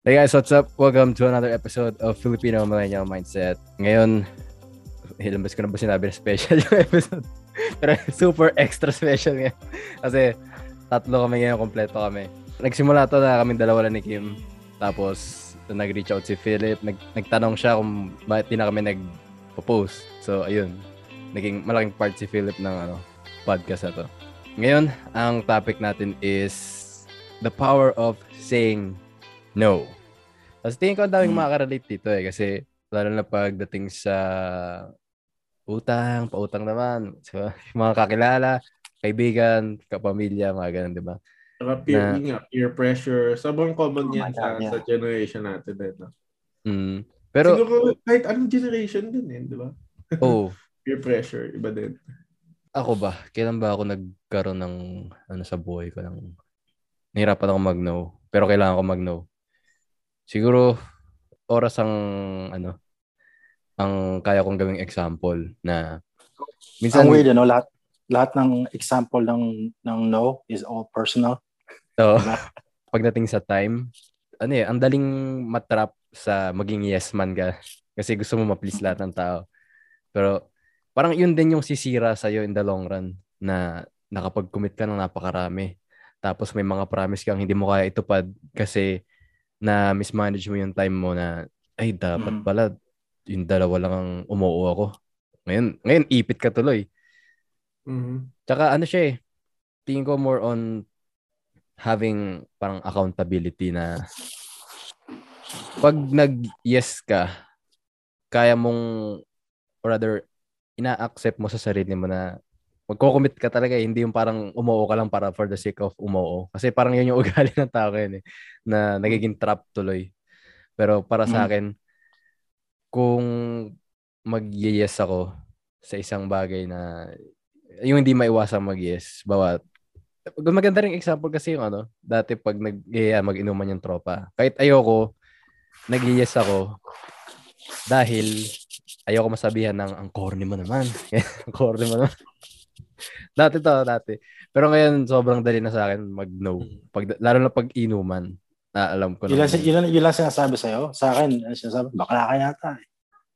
Hey guys, what's up? Welcome to another episode of Filipino Millennial Mindset. Ngayon, ilang beses ko na ba sinabi na special yung episode? Pero super extra special ngayon. Kasi tatlo kami ngayon, kompleto kami. Nagsimula to na kami dalawa lang ni Kim. Tapos, nag-reach out si Philip. Nag nagtanong siya kung bakit di na kami nag-post. So, ayun. Naging malaking part si Philip ng ano, podcast na to. Ngayon, ang topic natin is the power of saying no. Tapos tingin ko ang daming Hmm. makaka-relate dito eh. Kasi lalo na pagdating sa utang, pautang naman. So, yung mga kakilala, kaibigan, kapamilya, mga ganun, di ba? Saka peer, Na- nga, peer pressure. Sobrang common yan sa, sa generation natin. Eh, no? Mm. Pero, Siguro kahit anong generation din eh, di ba? oh, Peer pressure, iba din. ako ba? Kailan ba ako nagkaroon ng, ano sa buhay ko, ng, nahirapan ako mag-no. Pero kailangan ko mag-no. Siguro, oras ang, ano, ang kaya kong gawing example na, minsan, Ang weird, ano, lahat, lahat ng example ng, ng no is all personal. Oo. Diba? pagdating sa time, ano eh, ang daling matrap sa maging yes man ka. Kasi gusto mo ma-please lahat ng tao. Pero parang yun din yung sisira sa'yo in the long run na nakapag-commit ka ng napakarami. Tapos may mga promise kang hindi mo kaya itupad kasi na mismanage mo yung time mo na ay dapat Mm. pala yung dalawa lang ang umuo ako. Ngayon, ngayon ipit ka tuloy. Mhm. Tsaka ano siya eh, tingin ko more on having parang accountability na pag nag-yes ka, kaya mong, or rather, ina-accept mo sa sarili mo na magko-commit ka talaga eh. Hindi yung parang umuo ka lang para for the sake of umuo. Kasi parang yun yung ugali ng tao yun eh, na nagiging trap tuloy. Pero para sa Mm. akin, kung mag-yes ako sa isang bagay na yung hindi maiwasang mag-yes, bawat maganda ring example kasi yung ano, dati pag nag yeah, mag-inuman yung tropa. Kahit ayoko, nag-yes ako dahil ayoko masabihan ng ang corny mo naman. ang corny mo naman. dati to, dati. Pero ngayon sobrang dali na sa akin mag-no. Pag, lalo na pag inuman, na alam ko na. yun, lang- yun lang sinasabi sa'yo. Sa akin, sinasabi, bakla ka yata eh.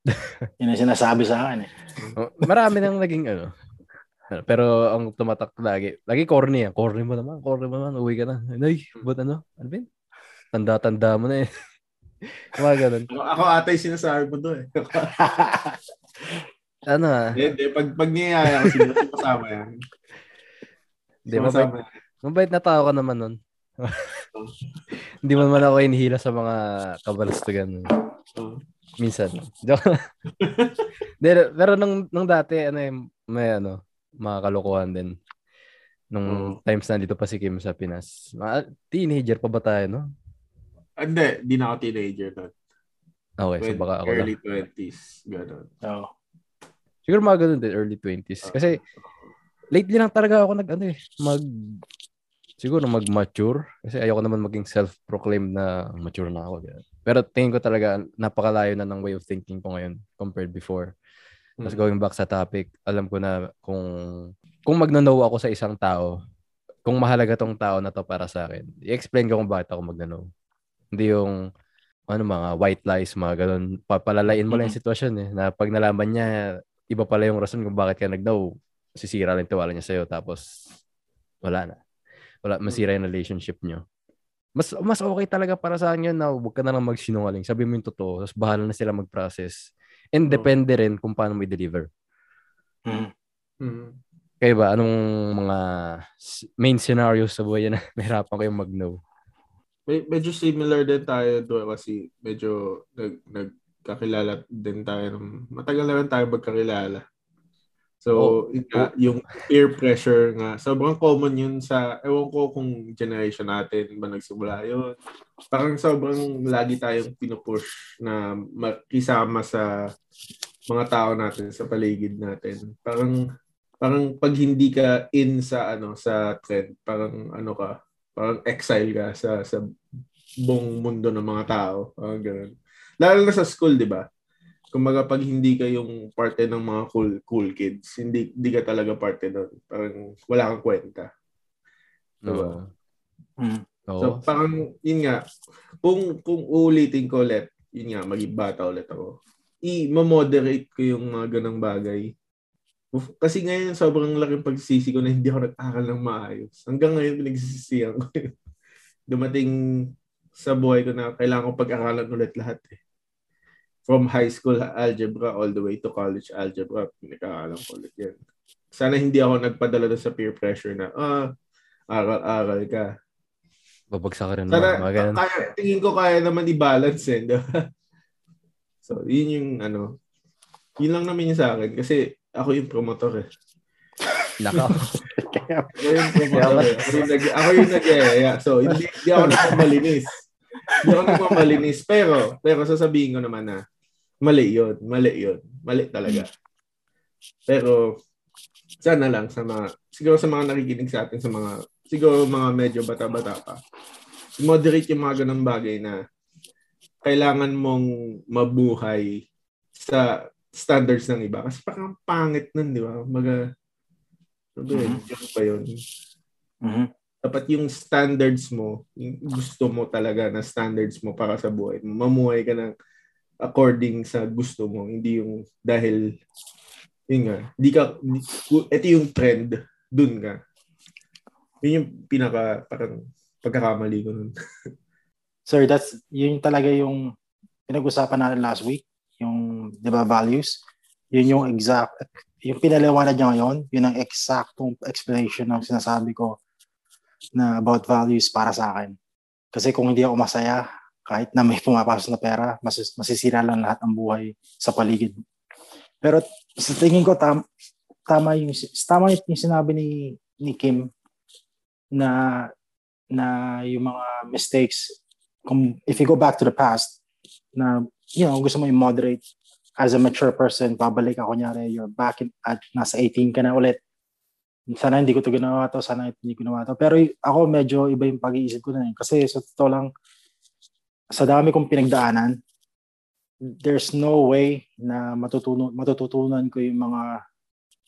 yun ang sinasabi sa akin eh. Oh, Marami nang naging ano. Pero ang tumatak lagi, lagi corny yan. Corny mo naman, corny mo naman, uwi ka na. Ay, ba't ano? Ano ba yun? Tanda-tanda mo na eh. Mga ganun. Ako, ako ata yung sinasabi mo to eh. Ano ah, Hindi, hindi. Pag, pag niyaya ko, siguro kasama yan. Di, mabait, mabait na tao ka naman nun. Hindi mo naman ako inihila sa mga kabalastugan. Oo. Minsan. Joke lang. Pero nung, nung dati, ano eh, may ano, mga kalokohan din. Nung Oo. times na dito pa si Kim sa Pinas. Mga, teenager pa ba tayo, no? Ah, Hindi, di na ako teenager nun. Okay, so baka ako lang. early 20s. Ganun. so, Siguro mga ganun din, early 20s. Kasi lately lang talaga ako nag, ano eh, mag, siguro mag-mature. Kasi ayoko naman maging self-proclaimed na mature na ako. ganun. Pero tingin ko talaga, napakalayo na ng way of thinking ko ngayon compared before. Tapos Mm. going back sa topic, alam ko na kung, kung magno-know ako sa isang tao, kung mahalaga tong tao na to para sa akin, i-explain ko kung bakit ako magno-know. Hindi yung, ano mga white lies, mga ganun. Papalalain mo lang yung sitwasyon eh. Na pag nalaman niya, iba pala yung rason kung bakit ka nag-know, sisira lang tiwala niya sa'yo. Tapos, wala na. Wala, masira yung relationship niyo. Mas mas okay talaga para sa akin yun na huwag ka na lang magsinungaling. Sabi mo yung totoo, tapos bahala na sila mag-process. And Oo. depende rin kung paano mo i-deliver. mm. Kayo ba, anong mga main scenarios sa buhay na nahirapan kayong mag-know? Me- medyo similar din tayo doon kasi medyo nag, nagkakilala din tayo. Matagal na rin tayo magkakilala. So, Oh. nga, yung peer pressure nga, sobrang common yun sa, ewan ko kung generation natin ba nagsimula yun. Parang sobrang lagi tayong pinupush na makisama sa mga tao natin, sa paligid natin. Parang, parang pag hindi ka in sa, ano, sa trend, parang ano ka, parang exile ka sa, sa buong mundo ng mga tao. Parang ganun. Lalo na sa school, di ba? Kumbaga pag hindi ka yung parte ng mga cool cool kids, hindi hindi ka talaga parte doon. Parang wala kang kwenta. Diba? Oo. Mm. Oo. So parang yun nga, kung kung uulitin ko ulit, yun nga, maging bata ulit ako. I-moderate ko yung mga ganang bagay. Uf- Kasi ngayon sobrang laking pagsisisi ko na hindi ako nag-aral ng maayos. Hanggang ngayon pinagsisisihan ko yun. Dumating sa buhay ko na kailangan ko pag-aralan ulit lahat eh. From high school algebra all the way to college algebra, pinag-aaralan ko ulit yan. Sana hindi ako nagpadala sa peer pressure na, ah, aral-aral ka. Babagsak ka rin Sana, mga, ganun. kaya, tingin ko kaya naman i-balance eh. di ba? so, yun yung ano, yun lang naman yun sa akin. Kasi ako yung promotor eh. Naka. Ako yung promotor eh. Ako yung, nag, ako yung nag-eya. So, hindi, hindi ako nagmamalinis. Hindi ako nagmamalinis. Pero, pero sasabihin ko naman na, mali yun. Mali yun. Mali talaga. Pero, sana lang sa mga, siguro sa mga nakikinig sa atin, sa mga, siguro mga medyo bata-bata pa, moderate yung mga ganang bagay na kailangan mong mabuhay sa standards ng iba. Kasi parang pangit nun, di ba? Maga? Mhm. Joke pa yun. Mhm. Dapat yung standards mo, yung gusto mo talaga na standards mo para sa buhay mo. Mamuhay ka ng according sa gusto mo. Hindi yung dahil, yun nga, di ka, ito yung trend, dun ka. Yun yung pinaka, parang, pagkakamali ko nun. Sir, that's yun talaga yung pinag-usapan natin last week, yung 'di ba values. Yun yung exact yung pinaliwanag niya ngayon, yun ang exactong explanation ng sinasabi ko na about values para sa akin. Kasi kung hindi ako masaya, kahit na may pumapasok na pera, mas, masisira lang lahat ng buhay sa paligid. Pero sa tingin ko, tam, tama yung, tama yung sinabi ni, ni Kim na na yung mga mistakes kung if you go back to the past na you know gusto mo i-moderate as a mature person babalik ako nyari you're back in, at nasa 18 ka na ulit sana hindi ko to ginawa to sana hindi ko ginawa to pero ako medyo iba yung pag-iisip ko na yun kasi sa totoo lang sa dami kong pinagdaanan there's no way na matutunan matututunan ko yung mga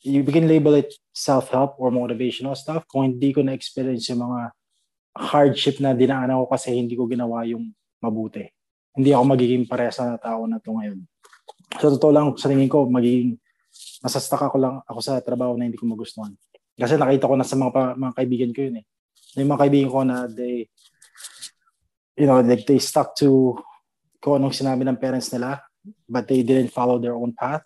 you can label it self-help or motivational stuff kung hindi ko na-experience yung mga hardship na dinaanan ko kasi hindi ko ginawa yung mabuti. Hindi ako magiging paresa na tao na to ngayon. Sa totoo lang, sa tingin ko, magiging masastak ako lang ako sa trabaho na hindi ko magustuhan. Kasi nakita ko na sa mga, pa- mga kaibigan ko yun eh. Yung mga kaibigan ko na they, you know, they, they stuck to kung anong sinabi ng parents nila, but they didn't follow their own path.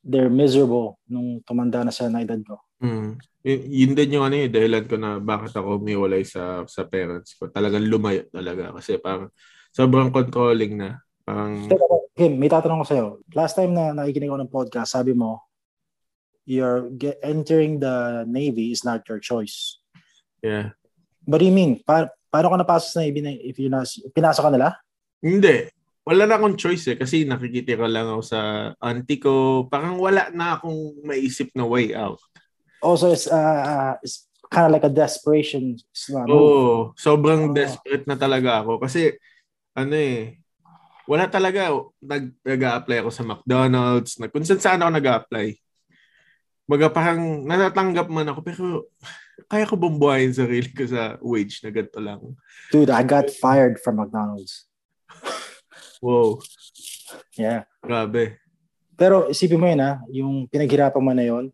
They're miserable nung tumanda na sa na edad ko. Mm. Y- yun din yung ano yung dahilan ko na bakit ako umiwalay sa sa parents ko. Talagang lumayo talaga kasi parang sobrang controlling na. Parang Kim, may tatanong ko sa'yo. Last time na nakikinig ako ng podcast, sabi mo, you're get, entering the Navy is not your choice. yeah. What do you mean? Pa- paano ka napasok sa Navy na, if you nas- pinasok ka nila? Hindi. Wala na akong choice eh kasi nakikita ko lang ako sa auntie ko. Parang wala na akong maisip na way out. Also, it's, uh, it's kind of like a desperation. uh. Oo, Oo. sobrang desperate na talaga ako kasi ano eh wala talaga nag nag-apply ako sa McDonald's, nag kung saan saan ako nag-apply. Baga parang natatanggap man ako pero kaya ko bumbuhayin sarili ko sa wage na ganito lang. Dude, I got fired from McDonald's. Wow, Yeah. grabe. Pero isipin mo yun ha, yung pinaghirapan mo na yun,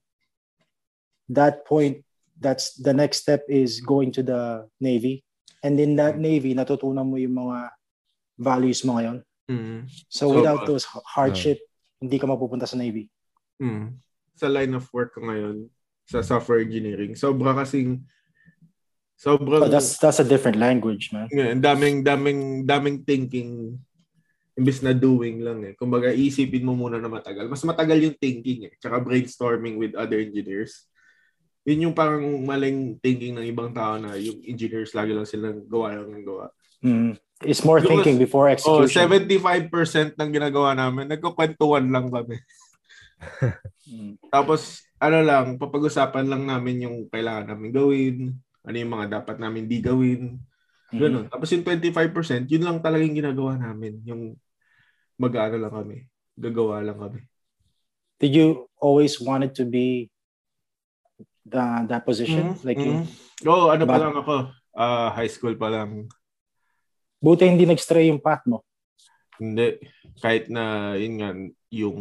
that point, that's the next step is going to the Navy. And in that Navy, natutunan mo yung mga values mo ngayon. Mm. So, So, without uh, those hardship, hindi ka mapupunta sa Navy. Mm. Sa line of work ko ngayon sa software engineering, sobra kasing sobrang But that's that's a different language, man. Yeah, ang daming daming daming thinking imbes na doing lang eh. Kumbaga isipin mo muna na matagal. Mas matagal yung thinking eh. Tsaka brainstorming with other engineers. Yun yung parang maling thinking ng ibang tao na yung engineers lagi lang silang gawa lang ng gawa. Mm. It's more Yung thinking before Oh, execution. 75% ng ginagawa namin, nagkukwentuhan lang kami. Mm. Tapos, ano lang, papag-usapan lang namin yung kailangan namin gawin, ano yung mga dapat namin di gawin, Mhm. Ganun. Tapos yung 25%, yun lang talaga yung ginagawa namin. Yung mag-ano lang kami. Gagawa lang kami. Did you always want it to be the, that position? Mhm, Like you, mhm. Oo, ano pa But- lang ako. ah, high school pa lang. Buti hindi nag-stray yung path mo. Hindi. Kahit na, yun nga, yung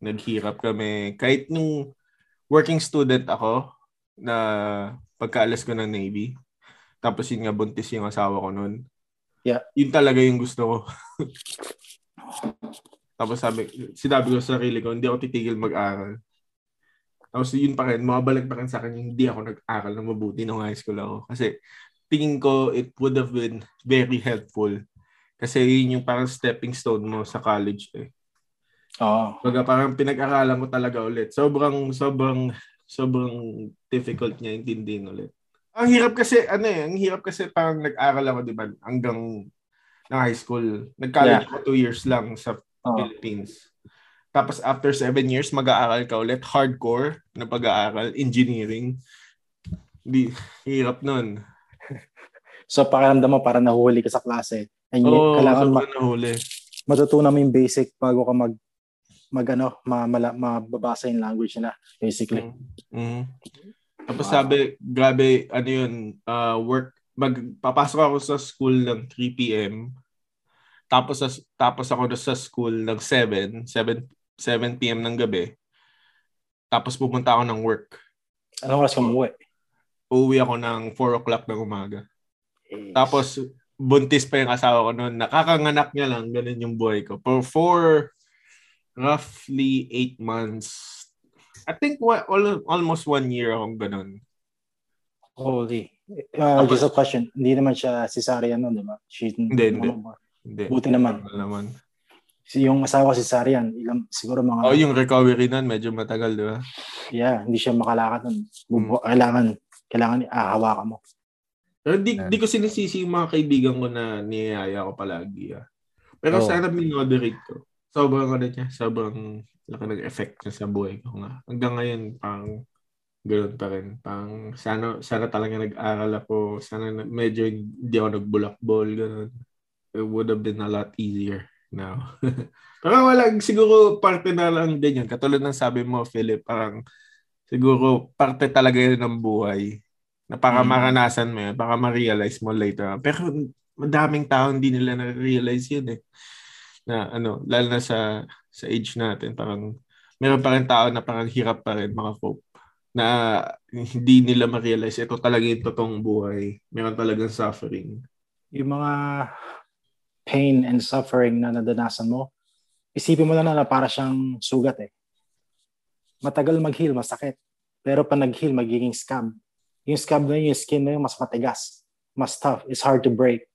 naghirap kami. Kahit nung working student ako, na pagkaalas ko ng Navy, tapos yun nga, buntis yung asawa ko noon. Yeah. Yun talaga yung gusto ko. tapos sabi, sinabi ko sa sarili ko, hindi ako titigil mag-aral. Tapos yun pa rin, mabalik pa rin sa akin yung hindi ako nag-aral ng mabuti nung high school ako. Kasi tingin ko it would have been very helpful. Kasi yun yung parang stepping stone mo sa college eh. Oo. Baga parang pinag-aralan ko talaga ulit. Sobrang, sobrang, sobrang difficult niya intindihin ulit. Ang hirap kasi, ano eh, ang hirap kasi parang nag-aral ako, di ba, hanggang na high school. Nag-college Yeah. ako two years lang sa Oo. Philippines. Tapos after seven years, mag-aaral ka ulit. Hardcore na pag-aaral, engineering. Di, hirap nun. So pakiramdam mo para nahuhuli ka sa klase. And Oo, kailangan ma- nahuli. matutunan mo yung basic bago ka mag mag ano, ma, mala, mababasa yung language nila basically. Mhm. Tapos Wow. sabi, grabe, ano yun, uh, work, magpapasok ako sa school ng 3 p.m. Tapos, sa, tapos ako sa school ng 7, 7, 7 p.m. ng gabi. Tapos pupunta ako ng work. Anong oras ka umuwi? Uuwi ako ng 4 o'clock ng umaga. Tapos, buntis pa yung asawa ko noon. Nakakanganak niya lang, ganun yung buhay ko. For four, roughly eight months. I think wa- al- almost one year akong ganun. Holy. Uh, Tapos- just a question. Hindi naman siya cesarean nun, di ba? She, Hindi, hindi. Hindi. Buti naman. Normal naman. Si yung asawa ko cesarean, ilang siguro mga Oh, yung recovery nun, medyo matagal, di ba? yeah, hindi siya makalakad nun. Bubu- Kailangan kailangan ahawakan mo. Pero di, Yeah. di ko sinisisi yung mga kaibigan ko na niyaya ko palagi. Ah. Pero Oh. sana minoderate ko. Sobrang ano niya, sobrang laki ng effect niya sa buhay ko nga. Hanggang ngayon, pang ganoon pa rin. Pang sana, sana talaga nag-aral ako. Sana na- medyo hindi ako nagbulakbol. Ganun. It would have been a lot easier now. Pero wala, siguro parte na lang din yun. Katulad ng sabi mo, Philip, parang siguro parte talaga yun ng buhay na para Mm. maranasan mo yun, para ma-realize mo later. Pero madaming tao hindi nila na-realize yun eh. Na ano, lalo na sa sa age natin, parang meron pa rin tao na parang hirap pa rin makakope na hindi nila ma-realize ito talaga yung totoong buhay. Meron talagang suffering. Yung mga pain and suffering na nadanasan mo, isipin mo lang na para siyang sugat eh. Matagal mag-heal, masakit. Pero pag nag-heal, magiging scab. Yung scab na yun, yung skin na yun, mas matigas. Mas tough. It's hard to break.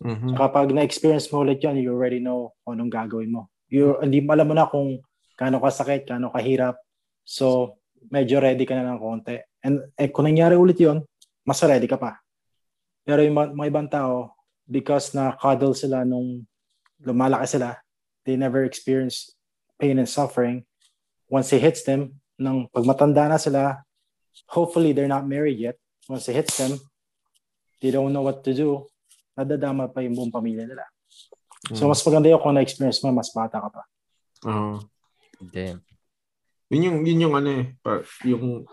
Mhm. Kapag na-experience mo ulit yun, you already know kung anong gagawin mo. You, hindi mo alam mo na kung gaano kasakit, gaano kahirap. So, medyo ready ka na ng konti. And eh, kung nangyari ulit yun, mas ready ka pa. Pero yung mga, ibang tao, because na cuddle sila nung lumalaki sila, they never experience pain and suffering. Once it hits them, nang pag matanda na sila, hopefully they're not married yet. Once it hits them, they don't know what to do nadadama pa yung buong pamilya nila. So, Mm. mas maganda yung kung na-experience mo, mas bata ka pa. Oo. Damn. Yun yung, yun yung ano eh, pa, yung,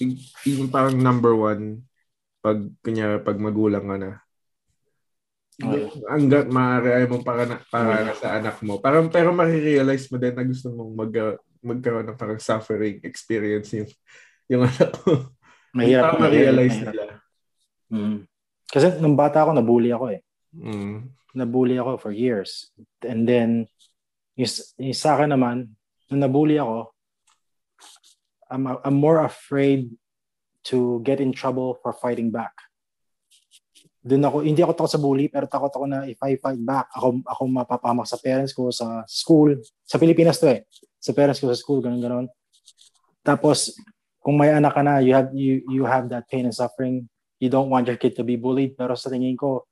yung, yung parang number one pag, kunya, pag magulang ka na. Okay. Hanggat maaari ay mong para, na, para sa anak mo. Parang, pero marirealize mo din na gusto mong mag, magkaroon ng parang suffering experience yung, yung anak mo. Mahirap. Parang mahirap, ma-realize mahirap. nila. Mm. Kasi nung bata ako, nabully ako eh. Mm. Nabully ako for years. And then, yung, yung sa akin naman, nung nabully ako, I'm, I'm more afraid to get in trouble for fighting back. Doon ako, hindi ako takot sa bully, pero takot ako na if I fight back, ako, ako mapapahamak sa parents ko, sa school. Sa Pilipinas to eh. Sa parents ko sa school, ganun ganon. Tapos, kung may anak ka na, you have, you, you have that pain and suffering. You don't want your kid to be bullied. Pero sa tingin ko,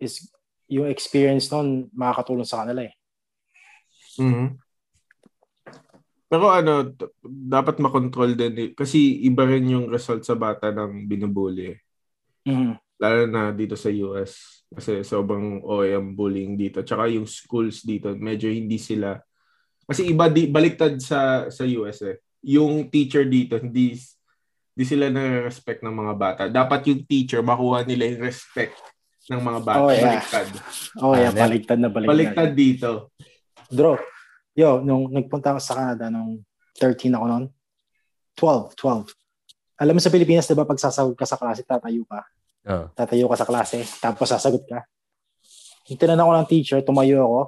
is yung experience nun, makakatulong sa kanila eh. Mhm. Pero ano, dapat makontrol din. eh. Kasi iba rin yung result sa bata ng binubully. eh. Mhm. Lalo na dito sa US. Kasi sobrang ang bullying dito. Tsaka yung schools dito, medyo hindi sila... Kasi iba, di, baliktad sa, sa US eh. Yung teacher dito, hindi Di sila nare-respect ng mga bata. Dapat yung teacher makuha nila yung respect ng mga bata. Oh, yeah. Baliktad. Oh, yeah, Ah, baliktad na baliktad. Baliktad dito. Bro, yo, nung nagpunta ako sa Canada nung 13 ako noon, 12, 12. Alam mo sa Pilipinas, di ba, pag sasagot ka sa klase, tatayo ka. Oh. Tatayo ka sa klase, tapos sasagot ka. Yung tinanong ko ng teacher, tumayo ako.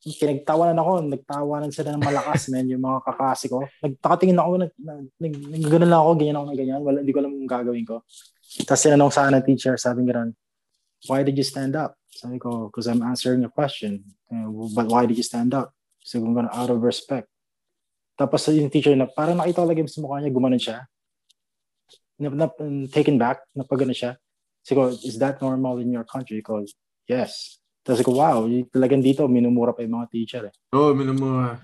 Pinagtawanan ako, nagtawanan sila ng malakas, men, yung mga kaklase ko. Nagtakatingin ako, nag, nag, nag, lang ako, ganyan ako ganyan. Wala, hindi ko alam yung gagawin ko. Tapos tinanong sa akin ng teacher, sabi nga why did you stand up? Sabi ko, because I'm answering a question. Uh, but why did you stand up? So, kung gonna, out of respect. Tapos yung teacher na, parang nakita ko lagi sa mukha niya, gumanon siya. Na, na, taken back, napagano siya. Sabi ko, is that normal in your country? Ko, yes. Tapos ko, wow, talagang dito, minumura pa yung mga teacher eh. Oo, oh, minumuha.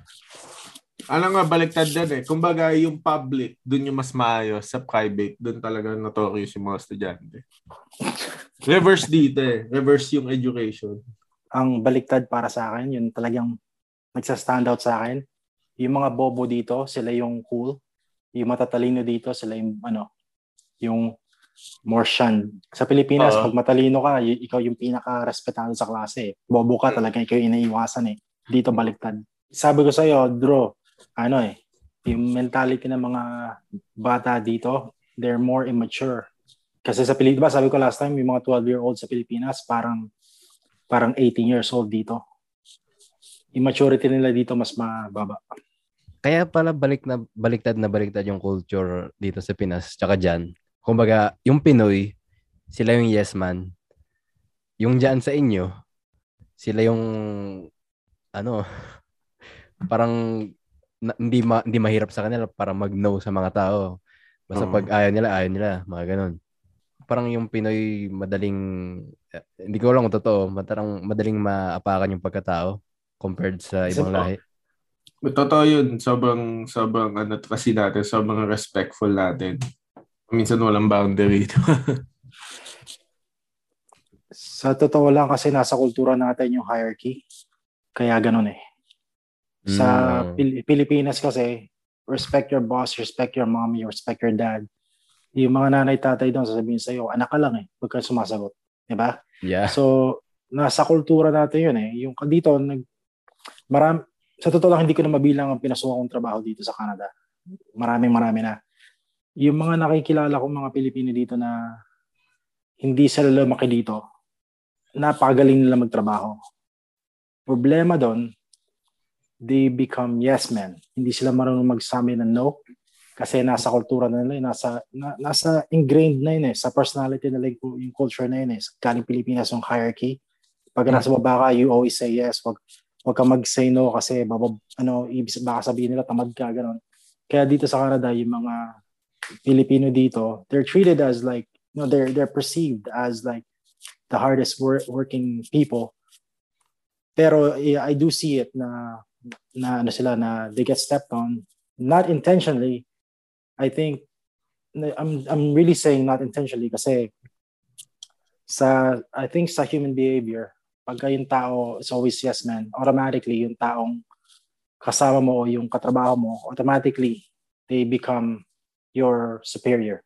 Ano nga, baliktad din eh. Kumbaga, yung public, dun yung mas maayos. Sa private, dun talaga notorious yung mga estudyante. Reverse dito eh. Reverse yung education. Ang baliktad para sa akin, yun talagang nagsa-stand out sa akin. Yung mga bobo dito, sila yung cool. Yung matatalino dito, sila yung ano, yung more shunned. Sa Pilipinas, Oo. pag matalino ka, y- ikaw yung pinaka-respetado sa klase. eh. Bobo ka talaga, ikaw yung inaiwasan eh. Dito baliktad. Sabi ko sa'yo, Drew, ano eh, yung mentality ng mga bata dito, they're more immature. Kasi sa Pilipinas, sabi ko last time, yung mga 12-year-old sa Pilipinas, parang parang 18 years old dito. Immaturity nila dito mas mababa. Kaya pala balik na baliktad na baliktad yung culture dito sa Pinas tsaka diyan. Kumbaga, yung Pinoy, sila yung yes man. Yung diyan sa inyo, sila yung ano, parang na- hindi ma, hindi mahirap sa kanila para mag-no sa mga tao. Basta Oo. pag ayaw nila, ayaw nila, mga ganun. Parang yung Pinoy madaling eh, hindi ko lang totoo, matarang madaling maapakan yung pagkatao compared sa ibang lahi. Totoo yun. Sobrang, sobrang, ano kasi natin, sobrang respectful natin. Minsan walang boundary ito. Sa totoo lang kasi nasa kultura natin yung hierarchy. Kaya ganun eh. Sa Mm. Pil- Pilipinas kasi, respect your boss, respect your mommy, respect your dad. Yung mga nanay tatay doon sasabihin sa'yo, anak ka lang eh, pagka sumasagot. Diba? Yeah. So, nasa kultura natin yun eh. Yung dito, nag, maram, sa totoo lang, hindi ko na mabilang ang pinasukan kong trabaho dito sa Canada. Maraming marami na. Yung mga nakikilala kong mga Pilipino dito na hindi sila lumaki dito, napakagaling nila magtrabaho. Problema doon, they become yes men. Hindi sila marunong magsabi ng no kasi nasa kultura na nila, nasa, na, nasa ingrained na yun eh, sa personality nila yung, yung culture na yun eh. Galing Pilipinas yung hierarchy. Pag nasa baba ka, you always say yes. Wag, wag ka mag-say no kasi babab, ano, ibig baka sabihin nila tamad ka, ganun. Kaya dito sa Canada, yung mga Pilipino dito, they're treated as like, you know, they're, they're perceived as like the hardest wor- working people. Pero I do see it na na ano sila na they get stepped on not intentionally I think I'm I'm really saying not intentionally kasi sa I think sa human behavior pagka yung tao is always yes man automatically yung taong kasama mo o yung katrabaho mo automatically they become your superior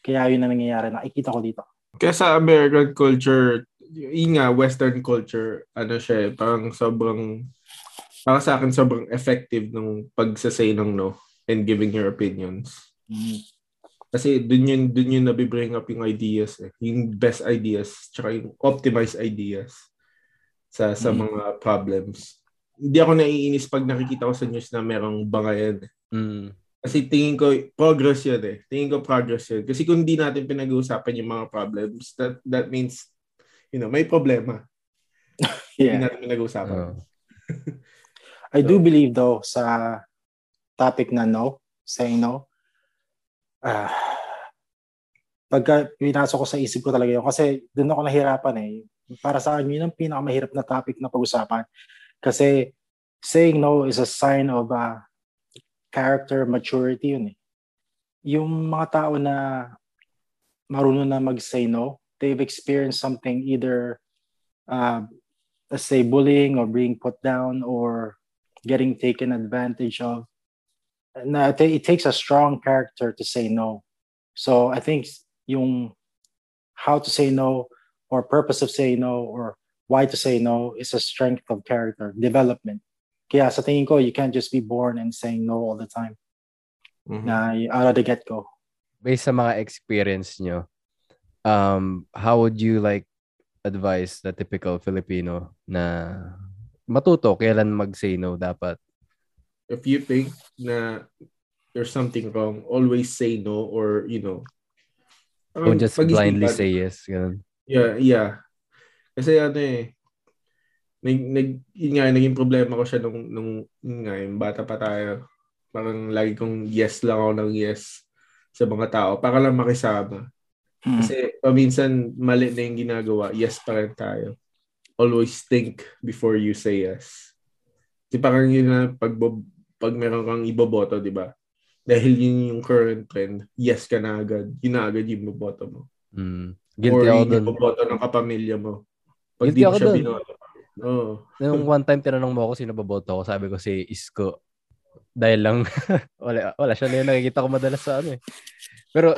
kaya yun ang nangyayari nakikita ko dito Kaya sa American culture, yun nga, Western culture, ano siya, eh, parang sobrang, para sa akin, sobrang effective nung pagsasay ng no and giving your opinions. Mm. Kasi dun yun, dun yun nabibring up yung ideas eh. Yung best ideas, tsaka yung optimized ideas sa sa Mm. mga problems. Hindi ako naiinis pag nakikita ko sa news na merong bangayan. eh. Mm. Kasi tingin ko, progress yun eh. Tingin ko progress yun. Kasi kung di natin pinag-uusapan yung mga problems, that that means, you know, may problema. Hindi yeah natin pinag-uusapan. Oo. I do believe though sa topic na no, saying no. Ah, pagka pinasok ko sa isip ko talaga yun kasi doon ako nahirapan eh. Para sa akin yun ang pinakamahirap na topic na pag-usapan kasi saying no is a sign of uh, character maturity yun eh. Yung mga tao na marunong na mag-say no, they've experienced something either uh, let's say bullying or being put down or getting taken advantage of. Na it, takes a strong character to say no. So I think yung how to say no or purpose of saying no or why to say no is a strength of character development. Kaya sa tingin ko, you can't just be born and saying no all the time. Mhm. Na out of the get-go. Based sa mga experience nyo, um, how would you like advise the typical Filipino na matuto kailan mag-say no dapat? If you think na there's something wrong, always say no or, you know, Don't just pag-isipan. blindly say yes. Ganun. Yeah, yeah. Kasi ano eh, nag, nag, yun nga, naging problema ko siya nung, nung yun nga, yung bata pa tayo. Parang lagi kong yes lang ako ng yes sa mga tao para lang makisama. Mm. Kasi paminsan mali na yung ginagawa, yes pa rin tayo. Always think before you say yes. Di parang yun na pag, pag meron kang iboboto, di ba? Dahil yun yung current trend, yes ka na agad. Yun na agad yung iboboto mo. Mm. Or Guilty ako yung dun. iboboto ng kapamilya mo. Pag Guilty di mo siya dun. binoto. Oo. Nung one time tinanong mo ako sino baboto ko, sabi ko si Isko. Dahil lang, wala, wala siya na yung nakikita ko madalas sa ano eh. Pero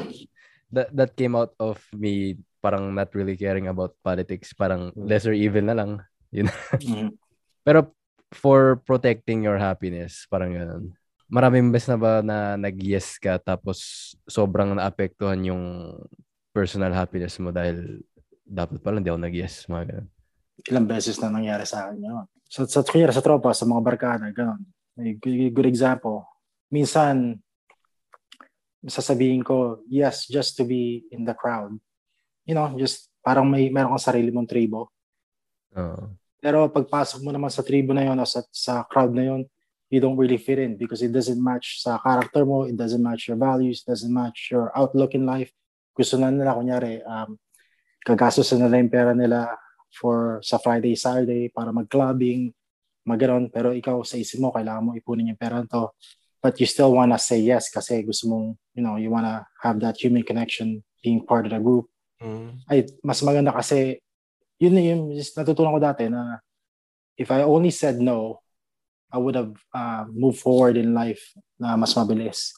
that, that came out of me parang not really caring about politics. Parang lesser evil na lang. Mm. Pero for protecting your happiness, parang ganun. Maraming beses na ba na nag-yes ka tapos sobrang naapektuhan yung personal happiness mo dahil dapat pala hindi ako nag-yes, mga ganun. Ilang beses na nangyari sa akin yun. Sa, sa, kunyari sa tropa, sa mga barkada, gano'n. May good, example. Minsan, sasabihin ko, yes, just to be in the crowd. You know, just parang may meron kang sarili mong tribo. Oo. Pero pagpasok mo naman sa tribo na yon o sa, sa crowd na yon, you don't really fit in because it doesn't match sa character mo, it doesn't match your values, doesn't match your outlook in life. Gusto na nila, kunyari, um, gagastos na nila yung pera nila for sa Friday, Saturday para mag-clubbing, mag Pero ikaw sa isip mo, kailangan mo ipunin yung pera to. But you still wanna say yes kasi gusto mong, you know, you wanna have that human connection being part of the group Mm. ay mas maganda kasi yun na yung just natutunan ko dati na if I only said no, I would have uh, moved forward in life na mas mabilis.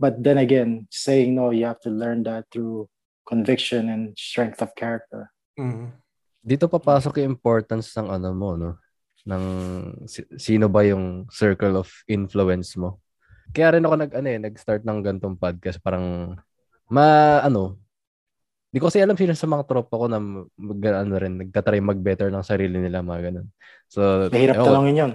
But then again, saying no, you have to learn that through conviction and strength of character. Mm. Dito papasok yung importance ng ano mo, no? Ng si- sino ba yung circle of influence mo. Kaya rin ako nag ano eh, nag-start ng gantong podcast parang ma ano Di ko kasi alam sino sa mga tropa ko na mag, ano rin, nagtatry mag-better ng sarili nila, mga ganun. So, Mahirap ko. talangin yun.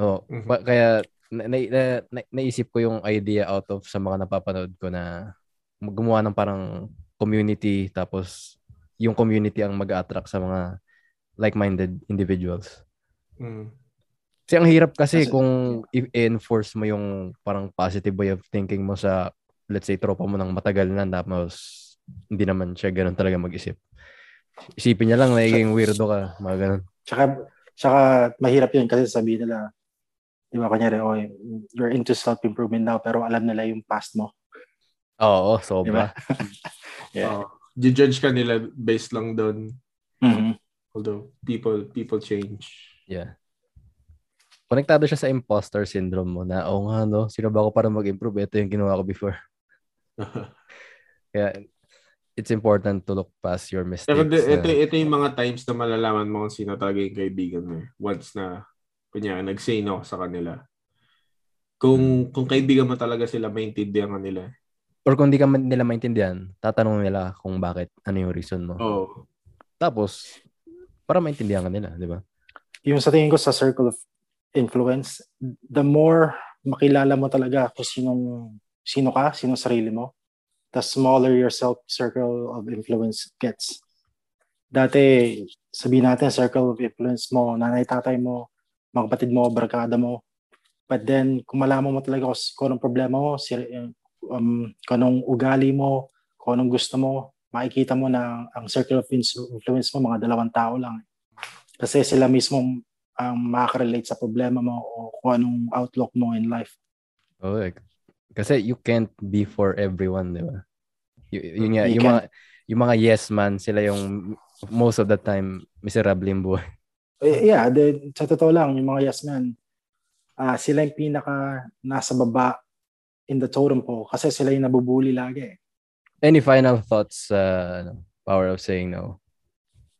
Oo. Mhm. Pa- kaya na, na, na- na- naisip ko yung idea out of sa mga napapanood ko na gumawa ng parang community tapos yung community ang mag-attract sa mga like-minded individuals. Mm. Kasi ang hirap kasi Kasi- kung i-enforce mo yung parang positive way of thinking mo sa let's say tropa mo ng matagal na tapos hindi naman siya ganun talaga mag-isip. Isipin niya lang nagiging weirdo ka, mga ganun. Tsaka, tsaka mahirap yun kasi sabihin nila, di ba, kanyari, oh, you're into self-improvement now, pero alam nila yung past mo. Oo, sobra. Yeah. Oh. Judge ka nila based lang doon. Mhm. Although people people change. Yeah. Konektado siya sa imposter syndrome mo na, oo nga, no, sino ba ako para mag-improve? Ito yung ginawa ko before. Kaya, it's important to look past your mistakes. Pero di, ito, na- ito yung mga times na malalaman mo kung sino talaga yung kaibigan mo. eh. Once na, kunya, nag-say no sa kanila. Kung kung kaibigan mo talaga sila, maintindihan ka nila. Or kung di ka man nila maintindihan, tatanong nila kung bakit, ano yung reason mo. Oo. Tapos, para maintindihan ka nila, di ba? yung sa tingin ko sa circle of influence, the more makilala mo talaga kung sinong, sino ka, sino sarili mo, the smaller your self circle of influence gets. Dati, sabihin natin, circle of influence mo, nanay, tatay mo, mga kapatid mo, barkada mo. But then, kung malaman mo talaga kung, kung anong problema mo, si, um, kung anong ugali mo, kung anong gusto mo, makikita mo na ang circle of influence mo, mga dalawang tao lang. Kasi sila mismo ang makaka-relate sa problema mo o kung anong outlook mo in life. Oo, eh. Kasi you can't be for everyone, di ba? Y- yun nga, You yung can't. mga, yung mga yes man, sila yung most of the time miserable yung buhay. Eh, yeah, the, sa totoo lang, yung mga yes men, ah sila yung pinaka nasa baba in the totem pole kasi sila yung nabubuli lagi. eh. Any final thoughts sa ano, power of saying no?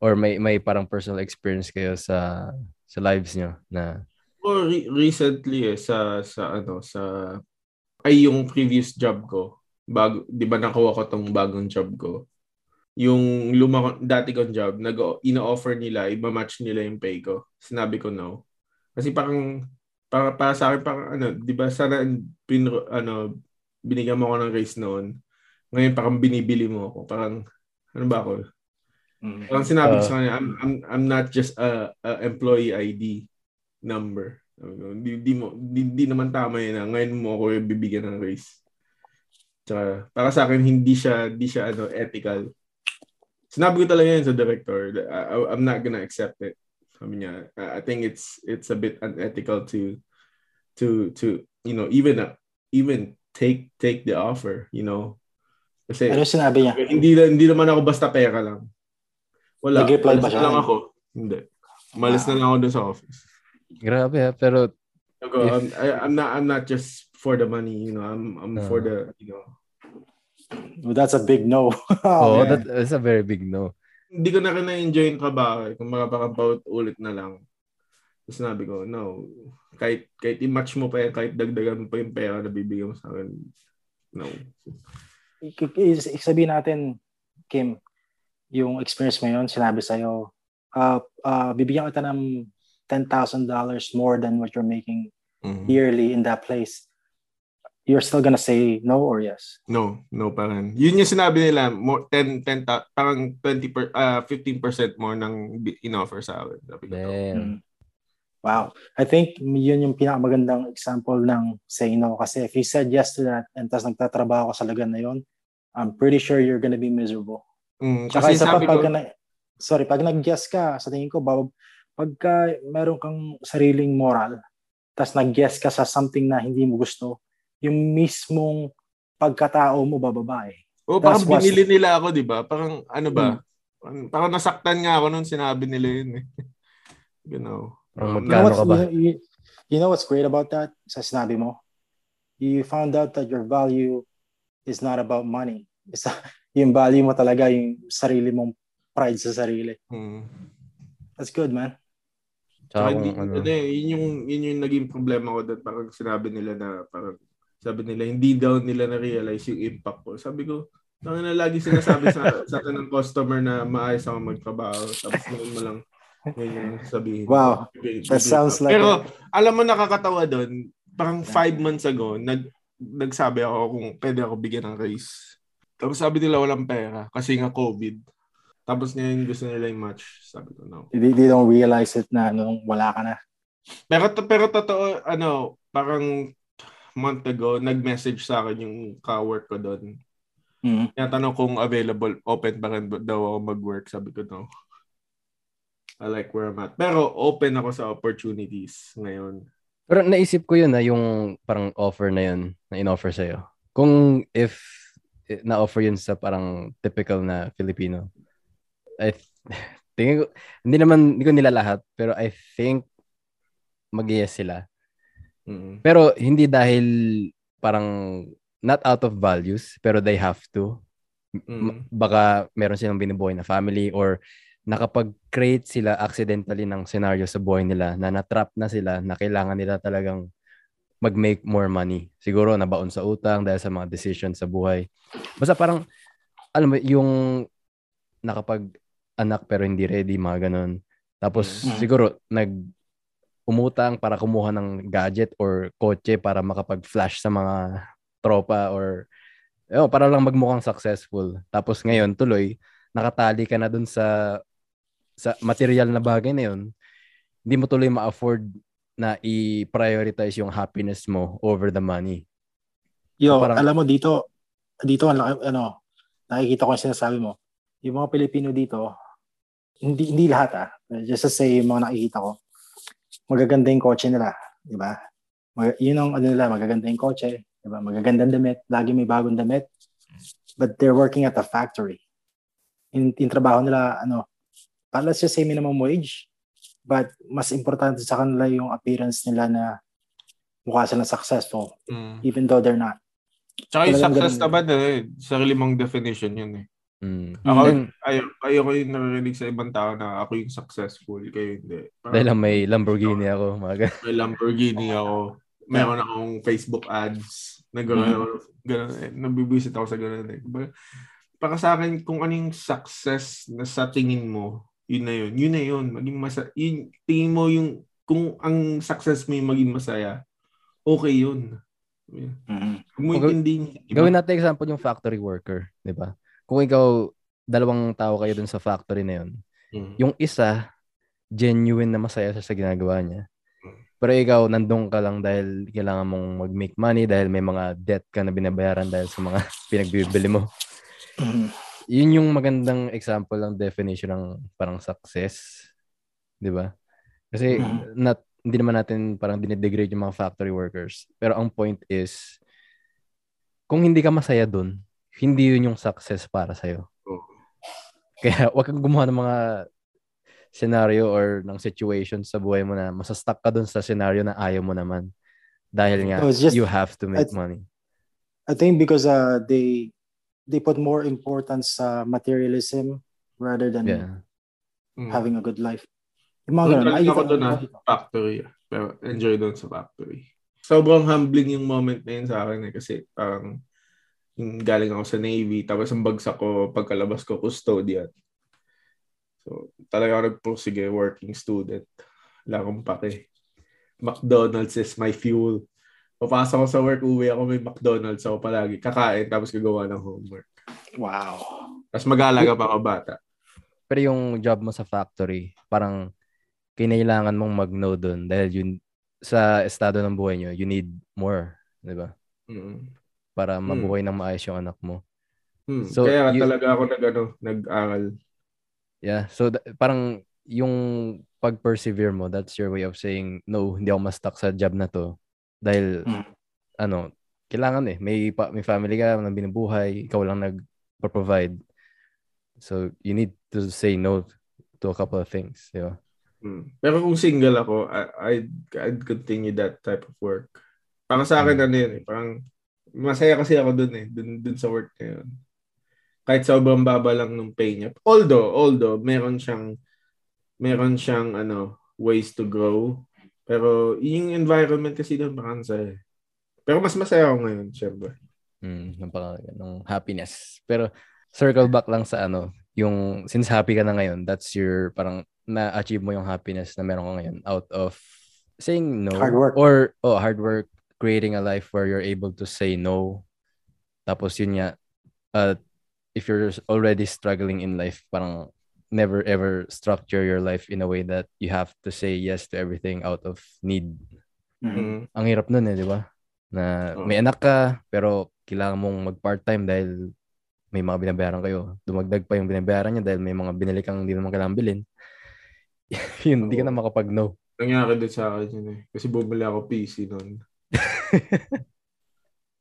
Or may may parang personal experience kayo sa sa lives nyo na O re- recently eh, sa sa ano sa ay yung previous job ko bago 'di ba nakuha ko tong bagong job ko yung luma dati kong job nag ino-offer nila iba-match nila yung pay ko sinabi ko no kasi parang para, para sa akin parang ano 'di ba sana pin, ano binigyan mo ako ng raise noon ngayon parang binibili mo ako parang ano ba ako Mm. Parang sinabi ko Uh, sa kanya, I'm, I'm, I'm not just a, a employee ID number. Di, di, mo, di, di naman tama yun na ngayon mo ako bibigyan ng raise. Tsaka, para sa akin, hindi siya, hindi siya ano, ethical. Sinabi ko talaga yun sa director. I- I'm not gonna accept it. Sabi niya, I I think it's it's a bit unethical to to to you know even uh, even take take the offer, you know. Kasi Ano sinabi niya? hindi hindi naman ako basta pera lang. Wala. Nag-reply ba siya? lang ako. Hindi. Umalis na lang ako doon sa office. grabe ha, pero Ako, If- I'm, I, I'm not I'm not just for the money, you know. I'm I'm Uh. for the, you know. Well, that's a big no. oh, yeah. that, that's a very big no. Hindi ko na rin na-enjoy yung trabaho. eh. Kung makapakabout ulit na lang. Tapos sinabi ko, no. Kahit, kahit i-match mo pa yan, kahit dagdagan mo pa yung pera na bibigyan mo sa akin. No. Sabihin natin, Kim, yung experience mo yun, sinabi sa'yo, uh, uh, bibigyan kita ng $10,000 more than what you're making Mhm. yearly in that place. You're still gonna say no or yes? No, no pa rin. Yun yung sinabi nila, more, 10, 10, ta- parang 20 per, ah, 15% more ng in-offer sa akin. Sabi ko. Mm. Wow. I think yun yung pinakamagandang example ng say no. Kasi if you said yes to that and tas nagtatrabaho ka sa lagan na yun, I'm pretty sure you're gonna be miserable. Mm, Tsaka kasi isa pa, sabi pag, ko, na, sorry, pag nag-guess ka, sa tingin ko, bab, pagka meron kang sariling moral, tas nag-guess ka sa something na hindi mo gusto, yung mismong pagkatao mo bababa eh. oh, parang that's what's- binili nila ako, di ba? Parang, ano ba? Hmm. Parang, nasaktan nga ako nung sinabi nila yun eh. you know. Um, You know, ka ba? you, you- know what's great about that? Sa sinabi mo? You found out that your value is not about money. It's, yung value mo talaga, yung sarili mong pride sa sarili. mm. That's good, man. Tsaka hindi, ano, eh, yun yung yun yung naging problema ko doon parang sinabi nila na parang sabi nila hindi daw nila na realize yung impact ko. Sabi ko, ang na lagi sinasabi sa sa akin ng customer na maayos ako magtrabaho tapos ngayon mo lang ngayon yung sabihin. Wow. That sounds like Pero alam mo nakakatawa doon, parang five months ago nag nagsabi ako kung pwede ako bigyan ng raise. Tapos sabi nila walang pera kasi nga COVID. Tapos ngayon gusto nila yung match. Sabi ko, no. They, they don't realize it na nung wala ka na. Pero pero totoo ano, parang month ago nag-message sa akin yung ka-work ko doon. Mm. Tinatanong kung available, open pa rin ba daw ako mag-work. Sabi ko, no. I like where I'm at. Pero open ako sa opportunities ngayon. Pero naisip ko yun na yung parang offer na yun na in-offer sa'yo. Kung if eh, na-offer yun sa parang typical na Filipino, I th- tingin ko, hindi naman, hindi ko nila lahat, pero I think mag-yes sila. Pero hindi dahil parang not out of values, pero they have to. M- Mm. Baka meron silang binubuhay na family or nakapag-create sila accidentally ng scenario sa buhay nila na natrap na sila na kailangan nila talagang mag-make more money. Siguro nabaon sa utang dahil sa mga decisions sa buhay. Basta parang, alam mo, yung nakapag-anak pero hindi ready, mga ganun. Tapos Mm. siguro nag umutang para kumuha ng gadget or kotse para makapag-flash sa mga tropa or oh, para lang magmukhang successful. Tapos ngayon tuloy nakatali ka na dun sa sa material na bagay na yun. Hindi mo tuloy ma-afford na i-prioritize yung happiness mo over the money. Yo, So, parang- alam mo dito, dito ang laki- ano, nakikita ko yung sinasabi mo. Yung mga Pilipino dito, hindi hindi lahat ah. Just to say yung mga nakikita ko, magaganda yung kotse nila, di ba? Mag, yun ang ano nila, magaganda yung kotse, di ba? Magagandang damit, lagi may bagong damit. But they're working at a factory. In, in trabaho nila, ano, pa- let's just say minimum wage, but mas importante sa kanila yung appearance nila na mukha silang successful Mm. even though they're not. Tsaka yung success naman eh, sarili mong definition yun eh. Mm. Ako, Then, ayo, kayo ko yung naririnig sa ibang tao na ako yung successful, kayo hindi. Parang dahil lang may Lamborghini ako, mga may Lamborghini ako. Meron akong Facebook ads. Nagkaroon ganun, eh, nabibisit ako sa ganun eh. Para sa akin, kung ano yung success na sa tingin mo, yun na yun. Yun na yun. Maging masa yun, tingin mo yung, kung ang success mo yung maging masaya, okay yun. Mhm. Kung mo Okay. intindihin, di ba? Gawin natin example yung factory worker, di ba? Kung ikaw, dalawang tao kayo dun sa factory na yun, Mm. yung isa, genuine na masaya siya sa ginagawa niya. Pero ikaw, nandun ka lang dahil kailangan mong mag-make money dahil may mga debt ka na binabayaran dahil sa mga pinagbibili mo. Mhm. Yun yung magandang example ng definition ng parang success. Di ba? Kasi Mhm. not, hindi naman natin parang dinidegrade yung mga factory workers. Pero ang point is, kung hindi ka masaya dun, hindi yun yung success para sa'yo. Oo. Kaya wag kang gumawa ng mga scenario or ng situation sa buhay mo na masastuck ka dun sa scenario na ayaw mo naman. Dahil nga, No, just- you have to make I- money. I think because uh they they put more importance sa materialism rather than Yeah. Mm. having a good life. Yung mga ganun. Nakikita ako ko- doon ah, factory. ah. Pero enjoy doon sa factory. Sobrang humbling yung moment na yun sa akin eh. Kasi parang yung galing ako sa Navy, tapos ang bagsak ko, pagkalabas ko, custodian. So, talaga ako nagpursige, working student. Wala akong pake. McDonald's is my fuel. Papasok ko sa work, uwi ako, may McDonald's ako palagi. Kakain, tapos gagawa ng homework. Wow. Tapos mag-aalaga pa ako bata. Pero yung job mo sa factory, parang kinailangan mong mag-no dun dahil yun sa estado ng buhay nyo, you need more, di ba? Mm. Para mabuhay ng maayos yung anak mo. Hmm. So, Kaya you- talaga ako nag, ano, nag-aral. Yeah. So, da- parang yung pag-persevere mo, that's your way of saying, no, hindi ako ma-stuck sa job na to. Dahil, Mm. ano, kailangan eh. May, pa- may family ka na binubuhay, ikaw lang nag-provide. So, you need to say no to a couple of things. Di ba? Hmm. Pero kung single ako, I, I'd, I'd continue that type of work. Para sa akin, Hmm. ano yun eh, parang masaya kasi ako dun eh, dun, dun sa work na yun. Kahit sobrang baba lang ng pay niya. Although, although, meron siyang, meron siyang, ano, ways to grow. Pero, yung environment kasi doon, parang saya. eh. Pero mas masaya ako ngayon, syempre. Mm, ng, ng happiness. Pero, circle back lang sa ano, yung, since happy ka na ngayon, that's your, parang, na-achieve mo yung happiness na meron ka ngayon out of saying no. Hard work. Or, oh, hard work, creating a life where you're able to say no. Tapos yun nga, uh, if you're already struggling in life, parang never ever structure your life in a way that you have to say yes to everything out of need. Mhm. Mm. Ang hirap nun eh, di ba? Na Oo. may anak ka, pero kailangan mong mag-part-time dahil may mga binabayaran kayo. Dumagdag pa yung binabayaran niya dahil may mga binili kang hindi naman kailangan bilhin. yun, hindi ka na makapag-no. Nangyari din sa akin yun eh. Kasi bumili ako PC noon.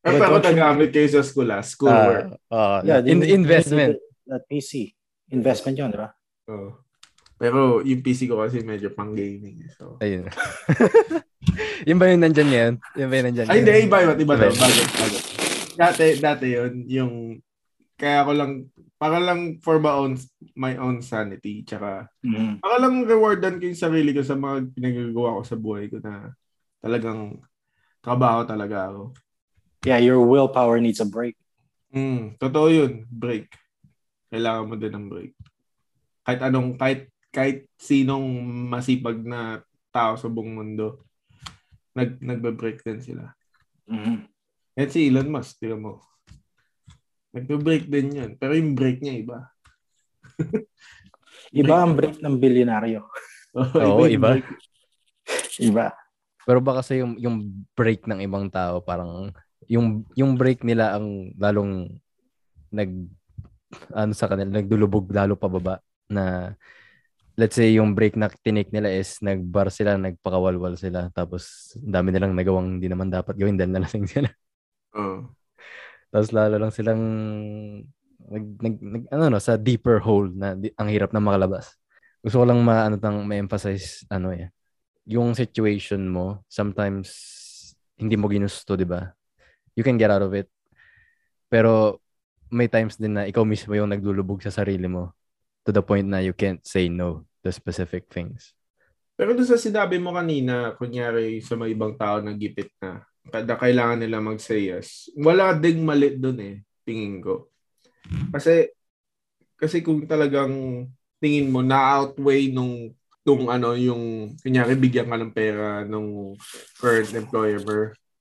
Eh, pero nagamit kayo sa school ah, school work. Ah, Yeah, in- investment. That PC. Investment yun, di ba? Oo. Pero yung PC ko kasi medyo pang gaming. So. Ayun. yun ba yung nandyan ngayon? Yun ba yung nandyan Ay, hindi, iba, iba, iba, iba, bago, bago. Dati, dati yun, yung, kaya ko lang, para lang for my own, my own sanity, tsaka, Mhm. para lang rewardan ko yung sarili ko sa mga pinagagawa ko sa buhay ko na talagang trabaho talaga ako. Yeah, your willpower needs a break. Mm, totoo yun, break. Kailangan mo din ng break. Kahit anong, kahit, kahit sinong masipag na tao sa buong mundo, nag, nagbe-break din sila. Mhm. Yan si Elon Musk, tingnan mo. Nagbe-break din yun. Pero yung break niya iba. Iba ang break ng bilyonaryo. Oo, yung iba. break. Iba. Pero baka kasi yung, yung break ng ibang tao, parang, yung, yung break nila ang lalong nag, ano sa kanila, nagdulubog lalo pababa na let's say yung break na tinik nila is nagbar sila, nagpakawalwal sila, tapos dami nilang nagawang hindi naman dapat gawin dahil nalasing sila. Oo. Tapos lalo lang silang nag, nag, nag ano no, sa deeper hole na di, ang hirap na makalabas. Gusto ko lang ma ano tang ma-emphasize ano eh. Yung situation mo, sometimes hindi mo ginusto, 'di ba? You can get out of it. Pero may times din na ikaw mismo yung naglulubog sa sarili mo to the point na you can't say no to specific things. Pero doon sa sinabi mo kanina, kunyari sa mga ibang tao na gipit na, kada kailangan nila mag-say yes. Wala ding mali doon eh, tingin ko. Kasi, kasi kung talagang tingin mo na-outweigh nung nung ano yung kunyari bigyan ka ng pera nung current employer mo,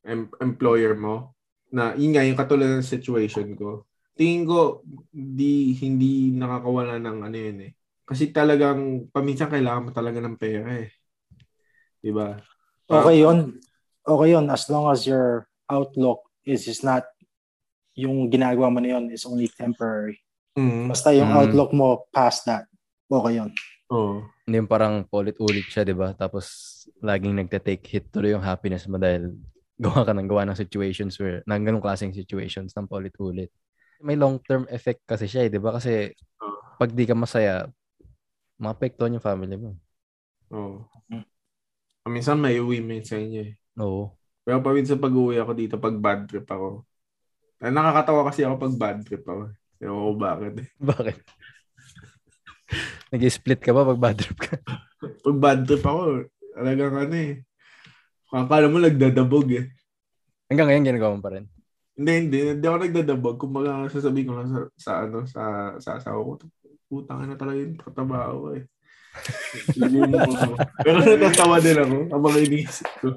em, employer mo na yun nga yung katulad ng situation ko tingin ko di hindi nakakawala ng ano yun eh kasi talagang paminsan kailangan mo talaga ng pera eh di ba Okay yun. Okay yun as long as your outlook is is not yung ginagawa mo na yun is only temporary. mm. Basta yung Mm. outlook mo past that. Okay yun. oh. Hindi yung parang paulit-ulit siya, di ba? Tapos laging nagte-take hit tuloy yung happiness mo dahil gawa ka ng gawa ng situations where, ng ganong klaseng situations ng paulit-ulit. May long-term effect kasi siya, eh, di ba? Kasi Oh. pag di ka masaya, maapektuhan yung family mo. oh. Mm. minsan may uwi minsan niya eh Oo. Pero paminsan pag uwi ako dito, pag bad trip ako. Eh, nakakatawa kasi ako pag bad trip ako. Ewan ko bakit. Bakit? Nag-split ka ba pag bad trip ka? Pag bad trip ako, talagang ano eh. Akala mo nagdadabog eh. Hanggang ngayon ginagawa mo pa rin. Hindi, hindi. Hindi ako nagdadabog. Kung mga sasabihin ko lang sa, sa ano, sa, sa asawa ko, putang na talaga yung trabaho ko eh. Ako. Pero natatawa din ako habang iniisip ko.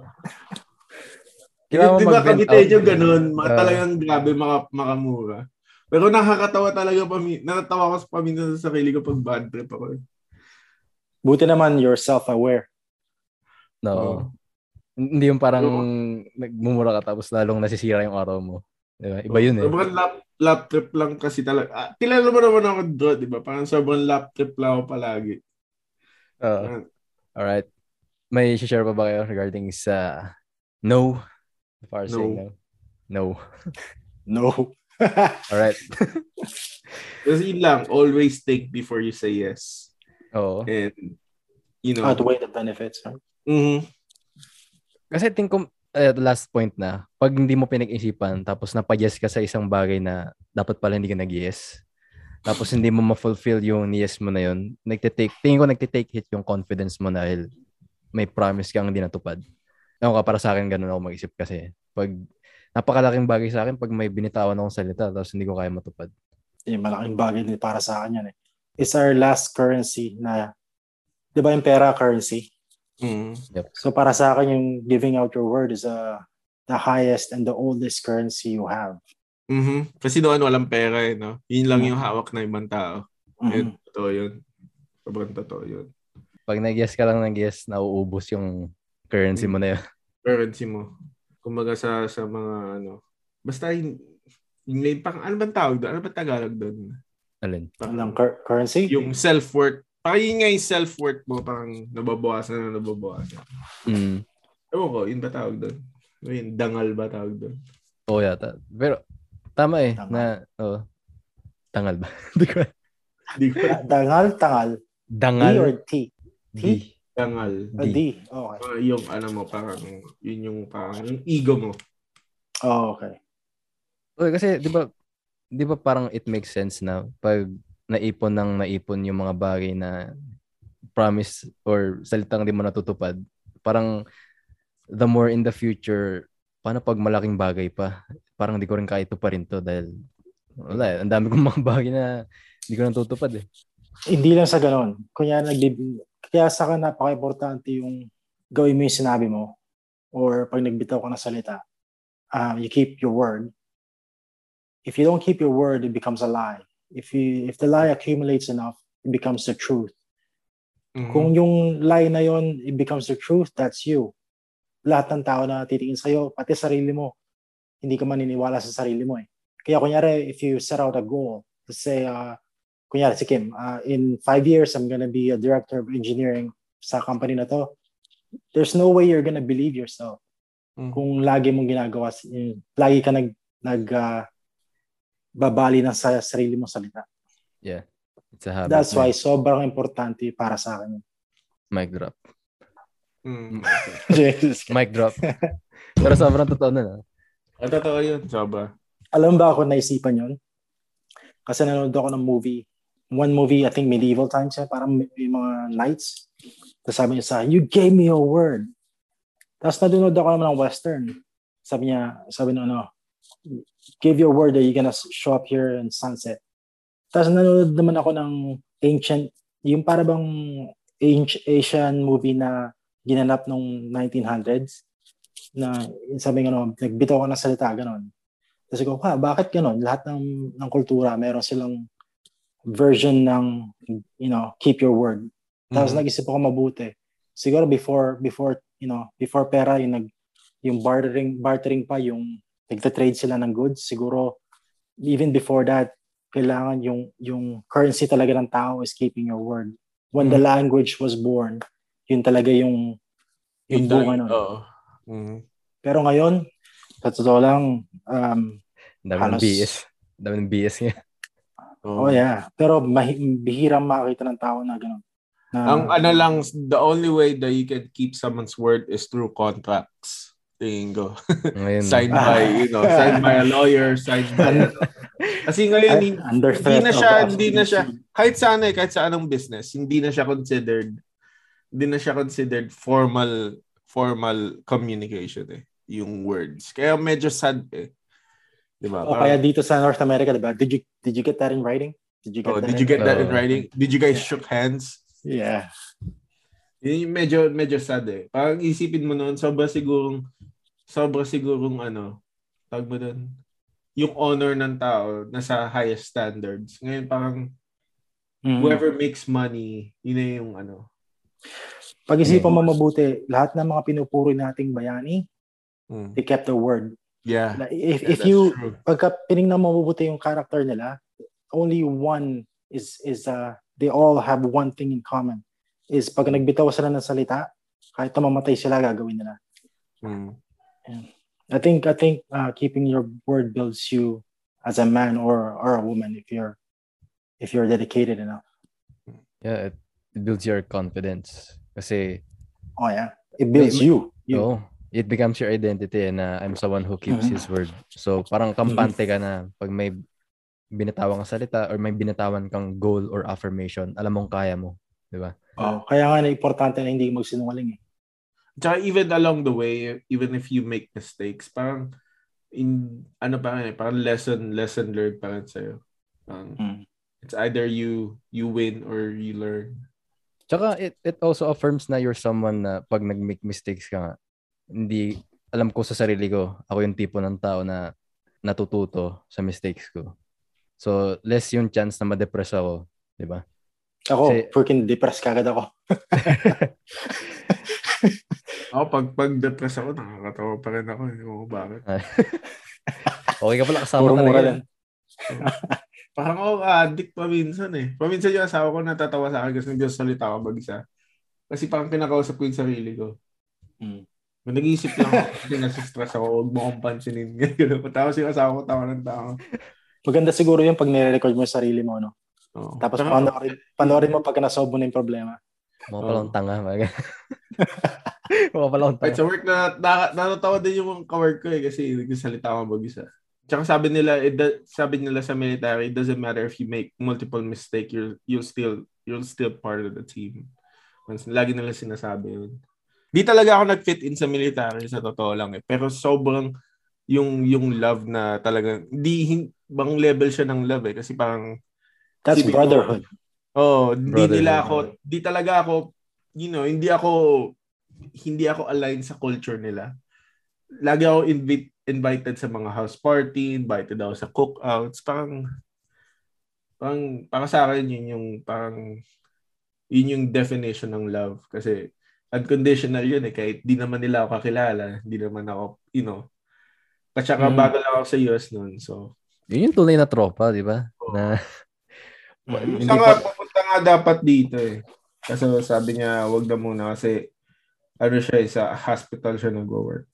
Kailangan mo ba kami tayo ganun, Ah. talagang grabe maka, makamura. Pero nakakatawa talaga pami, natatawa ko sa paminsan sa sarili ko pag bad trip ako. Buti naman you're self-aware. No. Oo. Hindi yung parang Oo. nagmumura ka tapos lalong nasisira yung araw mo. Di ba? Iba yun eh. Sobrang lap, lap trip lang kasi talaga. Ah, kilala mo naman ako doon, di ba? Parang sobrang lap trip lang ako palagi. Oo. Ah, alright. May share pa ba kayo regarding sa no? As far as No. saying no. No. No. Alright. Kasi yun lang, always think before you say yes. Oo. And, you know, Outweigh the benefits. Right? mhm. Kasi think ko, eh, the last point na, pag hindi mo pinag-isipan, tapos napag-yes ka sa isang bagay na dapat pala hindi ka nag-yes, tapos hindi mo ma-fulfill yung yes mo na yun, nagtitake, tingin ko nagtitake hit yung confidence mo dahil may promise kang hindi natupad. Ewan ka, para sa akin, ganun ako mag-isip kasi. Pag, napakalaking bagay sa akin pag may binitawan akong salita tapos hindi ko kaya matupad. Yung malaking bagay din para sa akin yan eh. It's our last currency na, di ba yung pera currency? Mhm. So para sa akin yung giving out your word is uh, the highest and the oldest currency you have. Mhm. Kasi noon walang pera eh, no? Yun lang yung hawak ng ibang tao. Mhm. And totoo yun. Sobrang totoo yun. Pag nag-yes ka lang nag-yes, nauubos yung currency mo na yun. Currency mo. Kumbaga sa sa mga ano. Basta yung, yung may pang ano bang tawag doon? Ano ba Tagalog doon? Alin? Walang cur- currency? Yung self-worth. Parang yun nga yung self-worth mo, parang nababawasan na nababawasan. Mm. Ewan ko, yun ba tawag doon? Yun? Dangal ba tawag doon? Oo yata. Pero, tama eh. Tangal. Na, oh, tangal ba? Hindi ko. Di ko. Dangal, tangal. D Dangal. or T? D. Dangal. Uh, D. Okay. Parang yung ano mo, parang yun yung parang yung ego mo. Oh, okay. Okay, kasi, di ba, di ba parang it makes sense na pag naipon ng naipon yung mga bagay na promise or salitang di mo natutupad, parang the more in the future, paano pag malaking bagay pa? Parang di ko rin kaya ito pa rin to dahil wala eh. Ang dami kong mga bagay na di ko natutupad eh. Hindi lang sa ganon. Kaya, naglib- kaya sa akin napaka-importante yung gawin mo yung sinabi mo or pag nagbitaw ka ng salita, uh, you keep your word. If you don't keep your word, it becomes a lie. If you if the lie accumulates enough, it becomes the truth. Mhm. Kung yung lie na yon, it becomes the truth, that's you. Lahat ng tao na titingin sa'yo, pati sarili mo, hindi ka maniniwala sa sarili mo eh. Kaya kunyari, if you set out a goal, let's say, uh, kunyari si Kim, uh, in five years, I'm gonna be a director of engineering sa company na to. There's no way you're gonna believe yourself Mhm. kung lagi mong ginagawa, yung, lagi ka nag, nag uh, babali ng sa sarili mong salita. It's a habit. That's na why sobrang importante para sa akin. Mic drop. Mhm. Jesus. Mic drop. Pero sobrang totoo na. Ang totoo yun, sobra. Alam ba ako naisipan yon? Kasi nanonood ako ng movie. One movie, I think medieval times, eh, parang may, may mga knights. Tapos sabi niya sa you gave me a word. Tapos nanonood ako naman ng western. Sabi niya, sabi na ano, give your word that you're gonna show up here in sunset. Tapos nanonood naman ako ng ancient, yung para bang ancient Asian movie na ginanap nung 1900s na sabi nga no, nagbitaw ko ng salita, ganon. Kasi ko, ha, bakit ganon? Lahat ng, ng kultura, meron silang version ng, you know, keep your word. Tapos Mhm. nag-isip ako mabuti. Siguro before, before, you know, before pera, yung, nag, yung bartering, bartering pa, yung nagta-trade sila ng goods, siguro, even before that, kailangan yung, yung currency talaga ng tao is keeping your word. When the Mhm. language was born, yun talaga yung, yung Yun bunga nun. Oo. Mhm. Pero ngayon, sa totoo lang, um, Dami ng Halos- BS. Ang Dami ng BS nga. Oh Oo. yeah. Pero mahi- bihirang makakita ng tao na gano'n. Na, Ang ano lang, the only way that you can keep someone's word is through contracts. Tingin ko. Signed Ah. by, you know, signed by a lawyer, signed by, ano. Kasi ngayon, hindi na siya, hindi na siya, kahit saan eh, kahit sa anong business, hindi na siya considered, hindi na siya considered formal, formal communication eh, yung words. Kaya medyo sad eh. Diba? O kaya dito sa North America, diba? Did you, did you get that in writing? Did you get Oh, that did in- you get that in writing? Did you guys Yeah. shook hands? Yeah. Yun yung medyo, medyo sad eh. Parang isipin mo noon, sobra sigurong, sobra sigurong ano, tawag mo doon, yung honor ng tao nasa highest standards. Ngayon parang Mm. whoever makes money, yun na yung ano. Pag-isipan mo mabuti, lahat ng mga pinupuri nating bayani, Mm. they kept their word. Yeah. Na If, Yeah, if you, true. pagka pinignan mo mabuti yung character nila, only one is, is uh, they all have one thing in common. Is pag nagbitaw sila ng salita, kahit na mamatay sila, gagawin nila. Mm. I think, I think uh, keeping your word builds you as a man or, or a woman if you're, if you're dedicated enough. yeah, it, it builds your confidence. Kasi, Oh yeah. It builds May- you. you. oh, it becomes your identity na I'm someone who keeps his word. So, parang kampante ka na pag may binatawan kang salita or may binatawan kang goal or affirmation, alam mong kaya mo. Di ba? Oh, kaya nga na importante na hindi magsinungaling eh. Tsaka even along the way, even if you make mistakes, parang in ano pa eh, parang lesson lesson learned pa rin sa'yo. Parang, Mm. It's either you you win or you learn. Tsaka it, it also affirms na you're someone na pag nag-make mistakes ka nga, hindi, alam ko sa sarili ko, ako yung tipo ng tao na natututo sa mistakes ko. So, less yung chance na ma-depress ako. Di ba? Ako, Kasi- freaking depressed kagad ako. Ako, pag, pag depressed ako, nakakatawa pa rin ako. Hindi ko bakit. Okay ka pala kasama Mura-mura talaga. lang. Parang ako addict pa minsan eh. Paminsan yung asawa ko natatawa sa akin kasi nagsasalita ako mag-isa. Kasi parang kinakausap ko yung sarili ko. Mm. Nag-iisip lang ako kasi nasa-stress ako, huwag mo akong pansinin. Ganun. Tapos yung asawa ko, tawa ng tawa. Maganda siguro yung pag nire-record mo yung sarili mo, no? Oo. Tapos Tsaka- panoorin, panoorin mo pagka nasolve mo na yung problema. Mukha pala akong tanga. mga- Mukha pala akong Kahit tanga. sa work na, na natatawa din yung mga kawork ko eh kasi nagsasalita ako mag-isa. Tsaka sabi nila, it, do- sabi nila sa military, it doesn't matter if you make multiple mistake, you'll, you'll still, you'll still part of the team. Lagi nila sinasabi yun. Di talaga ako nag-fit in sa military, sa totoo lang eh. Pero sobrang yung yung love na talaga, di, bang level siya ng love eh. Kasi parang, That's mo, brotherhood. Oh, hindi Brotherhood. nila ako, di talaga ako, you know, hindi ako, hindi ako aligned sa culture nila. Lagi ako invite, invited sa mga house party, invited ako sa cookouts, parang, parang, para sa akin, yun yung, parang, yun yung definition ng love. Kasi, unconditional yun eh, kahit di naman nila ako kakilala, di naman ako, you know, at saka Mm. bago lang ako sa US noon, so, Yun yung tunay na tropa, di ba? Na, Mm. Hindi nga, pa- pupunta nga dapat dito eh. Kasi sabi niya, wag na muna kasi ano siya eh, sa hospital siya nag-work.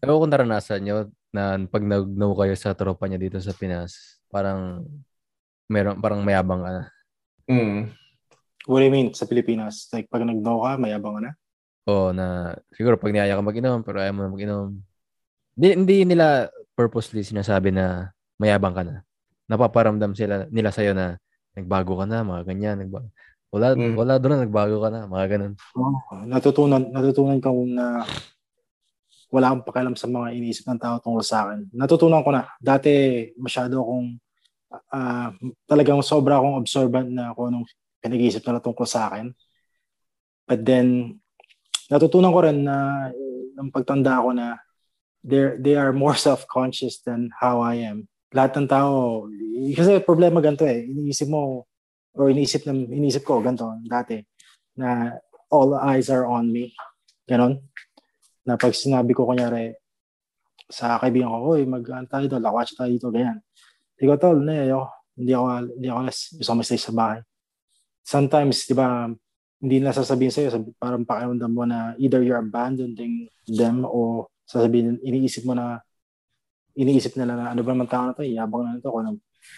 ewan ko naranasan nyo na pag nag-know kayo sa tropa niya dito sa Pinas, parang meron parang mayabang ka na. Mm. What do you mean sa Pilipinas? Like, pag nag-know ka, mayabang ka na? O na siguro pag niyaya ka mag-inom pero ayaw mo na mag-inom. Hindi, hindi nila purposely sinasabi na mayabang ka na. Napaparamdam sila nila sa'yo na nagbago ka na, mga ganyan. Nagbago. Wala, Mm. wala doon na nagbago ka na, mga ganun. Oo. natutunan, natutunan ko na wala akong pakialam sa mga iniisip ng tao tungkol sa akin. Natutunan ko na. Dati masyado akong ah, talagang sobra akong observant na kung anong pinag-iisip nila tungkol sa akin. But then, natutunan ko rin na ng pagtanda ko na they're, they are more self-conscious than how I am. Lahat ng tao, kasi problema ganito eh, iniisip mo, or iniisip, ng, iniisip ko ganito dati, na all eyes are on me. Ganon. Na pag sinabi ko kunyari sa kaibigan ko, Uy, mag ano tayo doon, lakwatch tayo dito, ganyan. Hindi ko, tol, na, ayoko. Hindi ako, hindi ako, gusto ko stay sa bahay. Sometimes, di ba, hindi na sasabihin sa'yo, sabi, parang pakiramdam mo na either you're abandoning them o sasabihin, iniisip mo na, iniisip nila na ano ba naman tao na to, yabang na to, kung ano,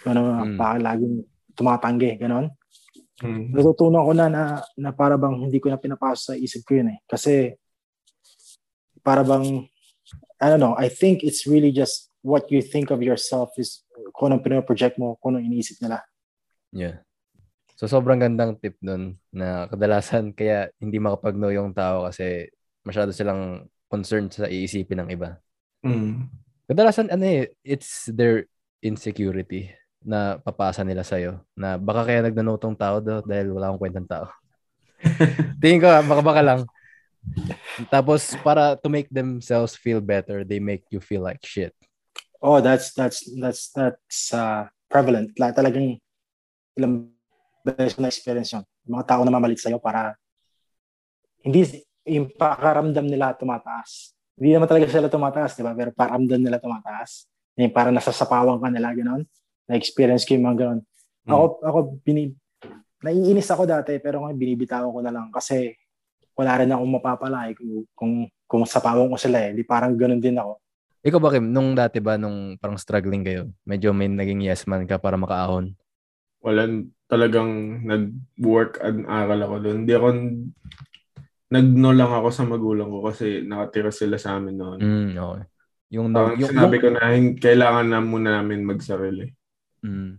ano, Mm. bakit laging tumatanggi, ganon Mm. natutunan ko na na, na para bang hindi ko na pinapasok sa isip ko yun eh. Kasi para bang, I don't know, I think it's really just what you think of yourself is kung anong pinaproject mo, kung anong iniisip nila. Yeah. So sobrang gandang tip nun na kadalasan kaya hindi makapag-no yung tao kasi masyado silang concerned sa iisipin ng iba. Mm. Kadalasan ano eh, it's their insecurity na papasa nila sa'yo. Na baka kaya nagnanotong tao do dahil wala akong kwentang tao. Tingin ko, ah, baka baka lang. Tapos para to make themselves feel better, they make you feel like shit. Oh, that's that's that's that's uh, prevalent. La, talagang ilang beses na experience yun. Mga tao na mamalit sa'yo para hindi yung pakaramdam nila tumataas. Hindi naman talaga sila tumataas, di ba? Pero paramdam nila tumataas. Yung para nasasapawan ka nila, gano'n. Na-experience ko yung mga gano'n. Ako, ako, bini, naiinis ako dati, pero ngayon binibitawan ko na lang kasi wala rin akong mapapala eh, kung, kung, kung sapawan ko sila eh. Di parang gano'n din ako. Ikaw ba, Kim, nung dati ba, nung parang struggling kayo, medyo may naging yes man ka para makaahon? Walang talagang nag-work an aral ako doon. Hindi ako nagno lang ako sa magulang ko kasi nakatira sila sa amin noon. Mm, okay. Yung, Parang yung, sinabi yung, ko na hin- kailangan na muna namin magsarili. mm,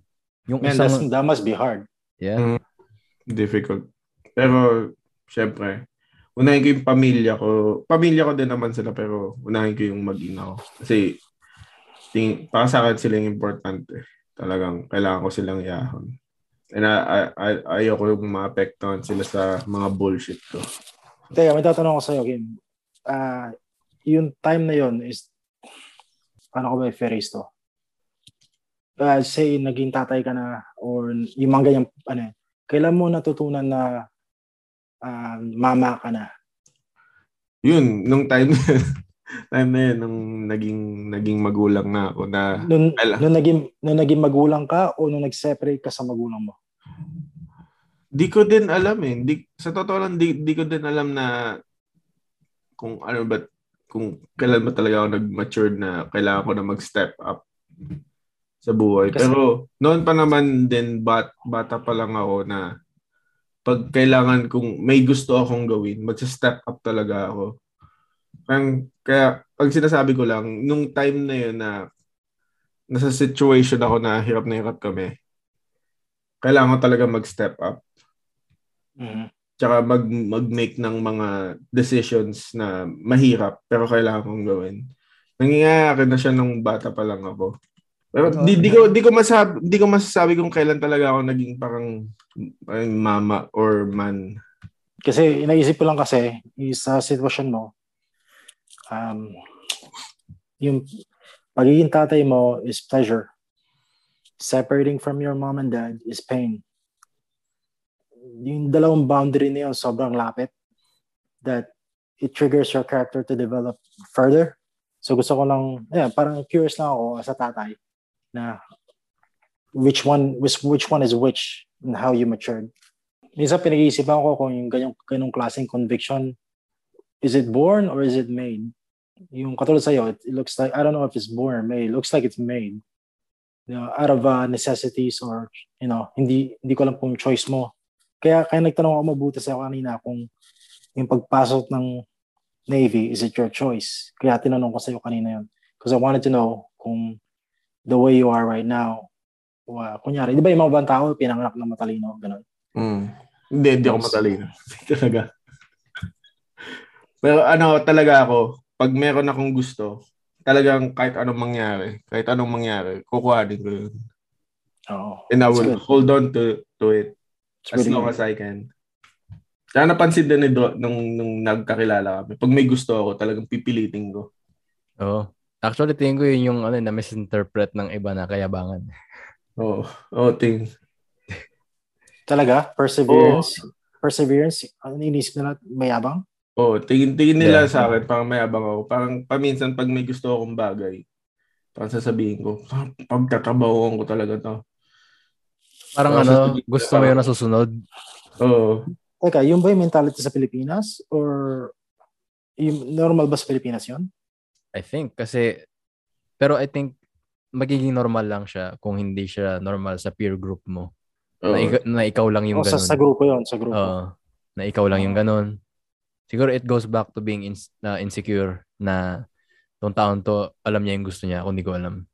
yung Man, isang, that must be hard. yeah, Difficult. Pero, syempre, unahin ko yung pamilya ko. Pamilya ko din naman sila, pero unahin ko yung mag-ina ko. Kasi, ting, para sa akin sila yung importante. Talagang, kailangan ko silang iahon. And I, I, I, ayoko yung maapektuhan sila sa mga bullshit ko. Teka, may tatanong ko sa'yo, Kim. Ah, yung time na yon is, paano ko ba i-phrase to? Uh, say, naging tatay ka na, or yung mga ganyang, ano, kailan mo natutunan na ah, mama ka na? Yun, nung time time na yun, nung naging, naging magulang na ako na, Nung, Kailan? nung, naging, nung naging magulang ka o nung nag-separate ka sa magulang mo? di ko din alam eh. Di, sa totoo lang, di, di ko din alam na kung ano ba, kung kailan ba talaga ako nag-mature na kailangan ko na mag-step up sa buhay. Kasi- Pero noon pa naman din, bat, bata pa lang ako na pag kailangan kung may gusto akong gawin, mag-step up talaga ako. Kaya, kaya pag sinasabi ko lang, nung time na yun na nasa situation ako na hirap na hirap kami, kailangan ko talaga mag-step up. Mhm. Tsaka mag, mag-make ng mga decisions na mahirap pero kailangan kong gawin. Nangyayari na siya nung bata pa lang ako. Pero di, di ko di ko masabi di ko masasabi kung kailan talaga ako naging parang, parang mama or man. Kasi inaisip ko lang kasi, sa sitwasyon mo, um, yung pagiging tatay mo is pleasure. Separating from your mom and dad is pain. Yung dalawang boundary na yun, sobrang lapit that it triggers your character to develop further. So gusto ko lang, yeah, parang curious lang ako as a tatay na which one which, which one is which and how you matured. Minsan pinag-iisipan ko kung yung ganyang, ganyang klaseng conviction, is it born or is it made? Yung katulad sa'yo, it, it looks like, I don't know if it's born or made. It looks like it's made. You know, out of uh, necessities or, you know, hindi, hindi ko alam kung choice mo. Kaya, kaya nagtanong ako mabuti sa'yo kanina kung yung pagpasok ng Navy, is it your choice? Kaya tinanong ko sa'yo kanina yun. Because I wanted to know kung the way you are right now, wa, kunyari, di ba yung mga ibang tao, pinanganak na matalino, ganun. Mm. Hindi, hindi ako matalino. talaga. Pero ano, talaga ako, pag meron akong gusto, talagang kahit anong mangyari, kahit anong mangyari, kukuhanin ko yun. Oo. And I will good. hold on to to it It's as long good. as I can. Kaya napansin din ni Do, nung, nung nagkakilala kami. Pag may gusto ako, talagang pipilitin ko. Oo. Actually, tingin ko yun yung ano, na misinterpret ng iba na kayabangan. Oo. Oh, ting. Talaga? Perseverance? Perseverance? Ano inisip nila? Mayabang? Oh, tingin, tingin nila Yeah. sa akin, parang may abang ako. Parang paminsan pag may gusto akong bagay, parang sasabihin ko, "Ah, pagtatrabahoan ko talaga to. Parang Oo, ano, gusto mo parang- yun nasusunod. Oo. Teka, yung ba yung mentality sa Pilipinas? Or yung normal ba sa Pilipinas yun? I think. Kasi, pero I think, magiging normal lang siya kung hindi siya normal sa peer group mo. Oo. Na, ikaw, na ikaw lang yung O sa, ganun. sa grupo yun, sa grupo. Oo. na ikaw lang yung ganun. Siguro it goes back to being ins- na insecure na tong taon to, alam niya yung gusto niya, kung hindi ko alam.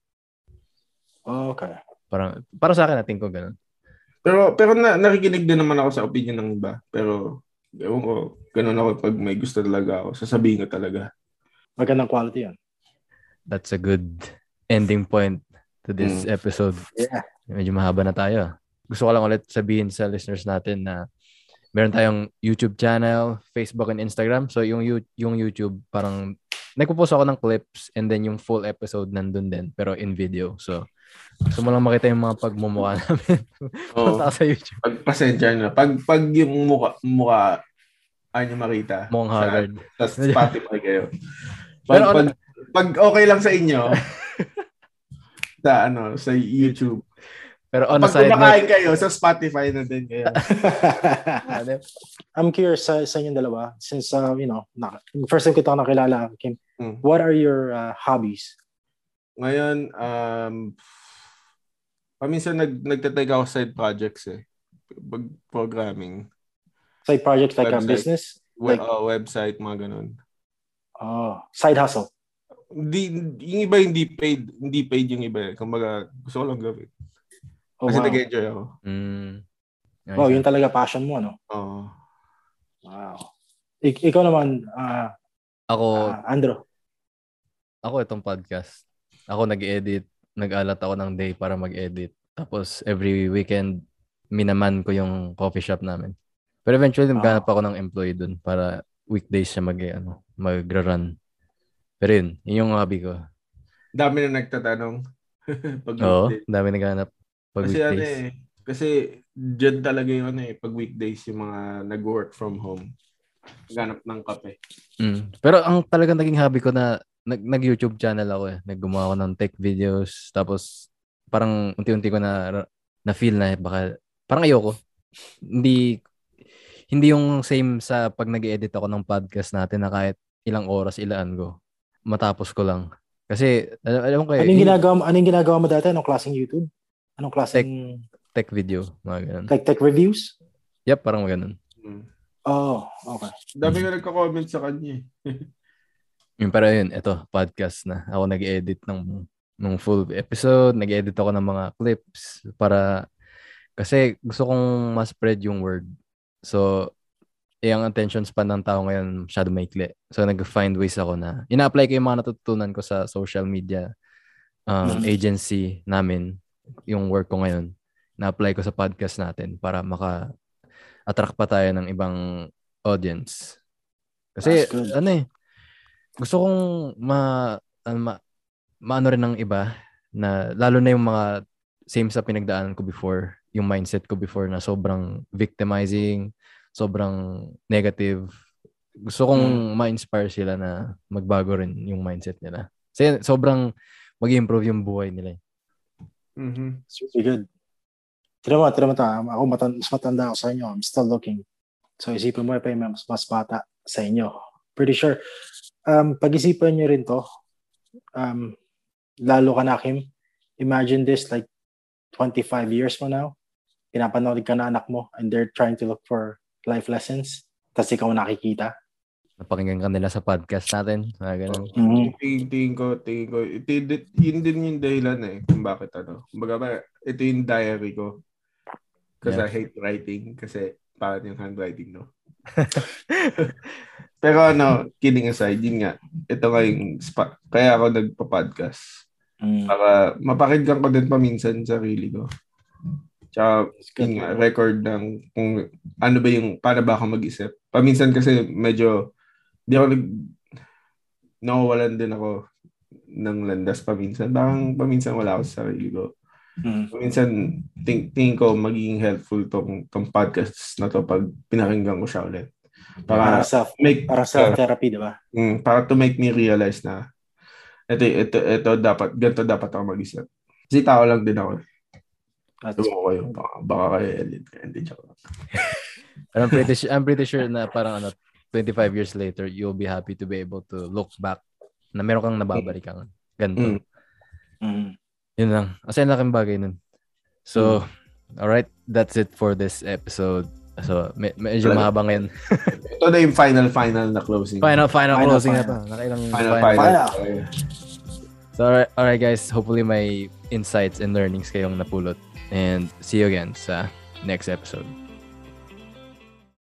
okay. Parang, para sa akin, natin ko ganun. Pero pero na, nakikinig din naman ako sa opinion ng iba. Pero ewan ko, ganun ako pag may gusto talaga ako. Sasabihin ko talaga. Magandang quality yun. That's a good ending point to this Mm. episode. Yeah. Medyo mahaba na tayo. Gusto ko lang ulit sabihin sa listeners natin na meron tayong YouTube channel, Facebook and Instagram. So yung yung YouTube parang nagpo-post ako ng clips and then yung full episode nandun din pero in video. So gusto mo lang makita yung mga pagmumukha namin. Oo. Ka sa YouTube. Pag pasensya na. Pag, pag yung mukha, mukha ay nyo makita. Mukhang sa- haggard. Sa Spotify kayo. Pag, Pero ano- pag, pag okay lang sa inyo, sa ano, sa YouTube. Pero on pag side note, kayo, sa Spotify na din kayo. ano, I'm curious sa, sa inyong dalawa since uh, you know, na, first time kita nakilala, Kim. Hmm. What are your uh, hobbies? Ngayon, um, paminsan nag, nagtatake ako side projects eh. Pag programming. Side projects like a Website. business? We- Like- uh, website, mga ganun. Oh, side hustle. Hindi, yung iba hindi paid. Hindi paid yung iba eh. Kumbaga, gusto ko lang gawin. Oh, Kasi wow. nag-enjoy ako. mm, Wow, yun talaga passion mo, no? Oo. Wow. Ik- ikaw naman, uh, ako, uh, Andro. ako itong podcast. Ako nag-edit, nag-alat ako ng day para mag-edit. Tapos every weekend, minaman ko yung coffee shop namin. Pero eventually, maghanap ako ng employee dun para weekdays siya mag, ano, mag-run. Pero yun, yun yung hobby ko. Dami na nagtatanong. pag Oo, dami naghanap pag Kasi ano weekdays. eh. Kasi dyan talaga yung ano eh. Pag weekdays yung mga nag-work from home. Ganap ng kape. Mm. Pero ang talagang naging hobby ko na nag, nag-YouTube channel ako eh. Naggumawa ako ng tech videos. Tapos parang unti-unti ko na na feel na eh, baka parang ayoko. Hindi hindi yung same sa pag nag-edit ako ng podcast natin na kahit ilang oras ilaan ko. Matapos ko lang. Kasi alam, alam ko eh, Anong yung ginagawa mo, anong ginagawa mo dati? Anong klaseng YouTube? Anong klaseng tech video, mga ganun. like tech reviews? Yep, parang ganun. Hmm. Oh, okay. Dami nga nagka-comment sa kanya eh. Yung pero yun, ito, podcast na. Ako nag-edit ng ng full episode, nag-edit ako ng mga clips para kasi gusto kong ma-spread yung word. So, eh, ang attention span ng tao ngayon masyado maikli. So, nag-find ways ako na ina-apply ko yung mga natutunan ko sa social media um, Mhm. agency namin, yung work ko ngayon. Na-apply ko sa podcast natin para maka-attract pa tayo ng ibang audience. Kasi, ano eh, gusto kong ma, ano, ma, maano rin ng iba na lalo na yung mga same sa pinagdaanan ko before, yung mindset ko before na sobrang victimizing, sobrang negative. Gusto kong ma-inspire sila na magbago rin yung mindset nila. Kasi sobrang mag-improve yung buhay nila. Mhm. It's really good. Tira mo, tira mo ta. Ako matan- mas matanda ako sa inyo. I'm still looking. So isipin mo pa yung mas, mas bata sa inyo. Pretty sure. Um, pag-isipan nyo rin to. Um, lalo ka na, Kim. Imagine this like 25 years from now. Pinapanood ka na anak mo and they're trying to look for life lessons. Tapos ikaw nakikita. Napakinggan ka nila sa podcast natin. Mga ganun. Mhm. Tingin, ko, tingin ko, ito, yun- din yung dahilan eh, kung bakit ano. Kumbaga ba, ito yung diary ko. Kasi Yeah. I hate writing, kasi parang yung handwriting, no? Pero ano, kidding aside, yun nga, ito nga yung spot. Kaya ako nagpa-podcast. Mhm. Para mapakinggan ko din paminsan sarili ko. Tsaka, yun nga, record ng kung ano ba yung, paano ba ako mag-isip. Paminsan kasi medyo, di ako nag, nawawalan din ako ng landas paminsan. Parang paminsan wala ako sa sarili ko. Mhm. Paminsan, ting, tingin ko magiging helpful tong, tong podcast na to pag pinakinggan ko siya ulit. Para Para self make, para self therapy, di ba? Mm, para to make me realize na ito, ito, ito dapat, ganito dapat ako mag-isip. Kasi tao lang din ako. That's Ewan ko kayo. Baka, baka kayo edit. Hindi, joke I'm pretty sure, I'm pretty sure na parang ano, 25 years later, you'll be happy to be able to look back na meron kang nababalikan. Ganito. Mm. Mhm. Yun lang. Kasi ang laking bagay nun. So, alright, that's it for this episode. So, me- medyo Talaga. mahaba ngayon. Ito na yung final, final na closing. Final, final, Final, closing final. na to. Nakailang Final, final. final. Final. So, alright, alright guys, hopefully may insights and learnings kayong napulot. And see you again sa next episode.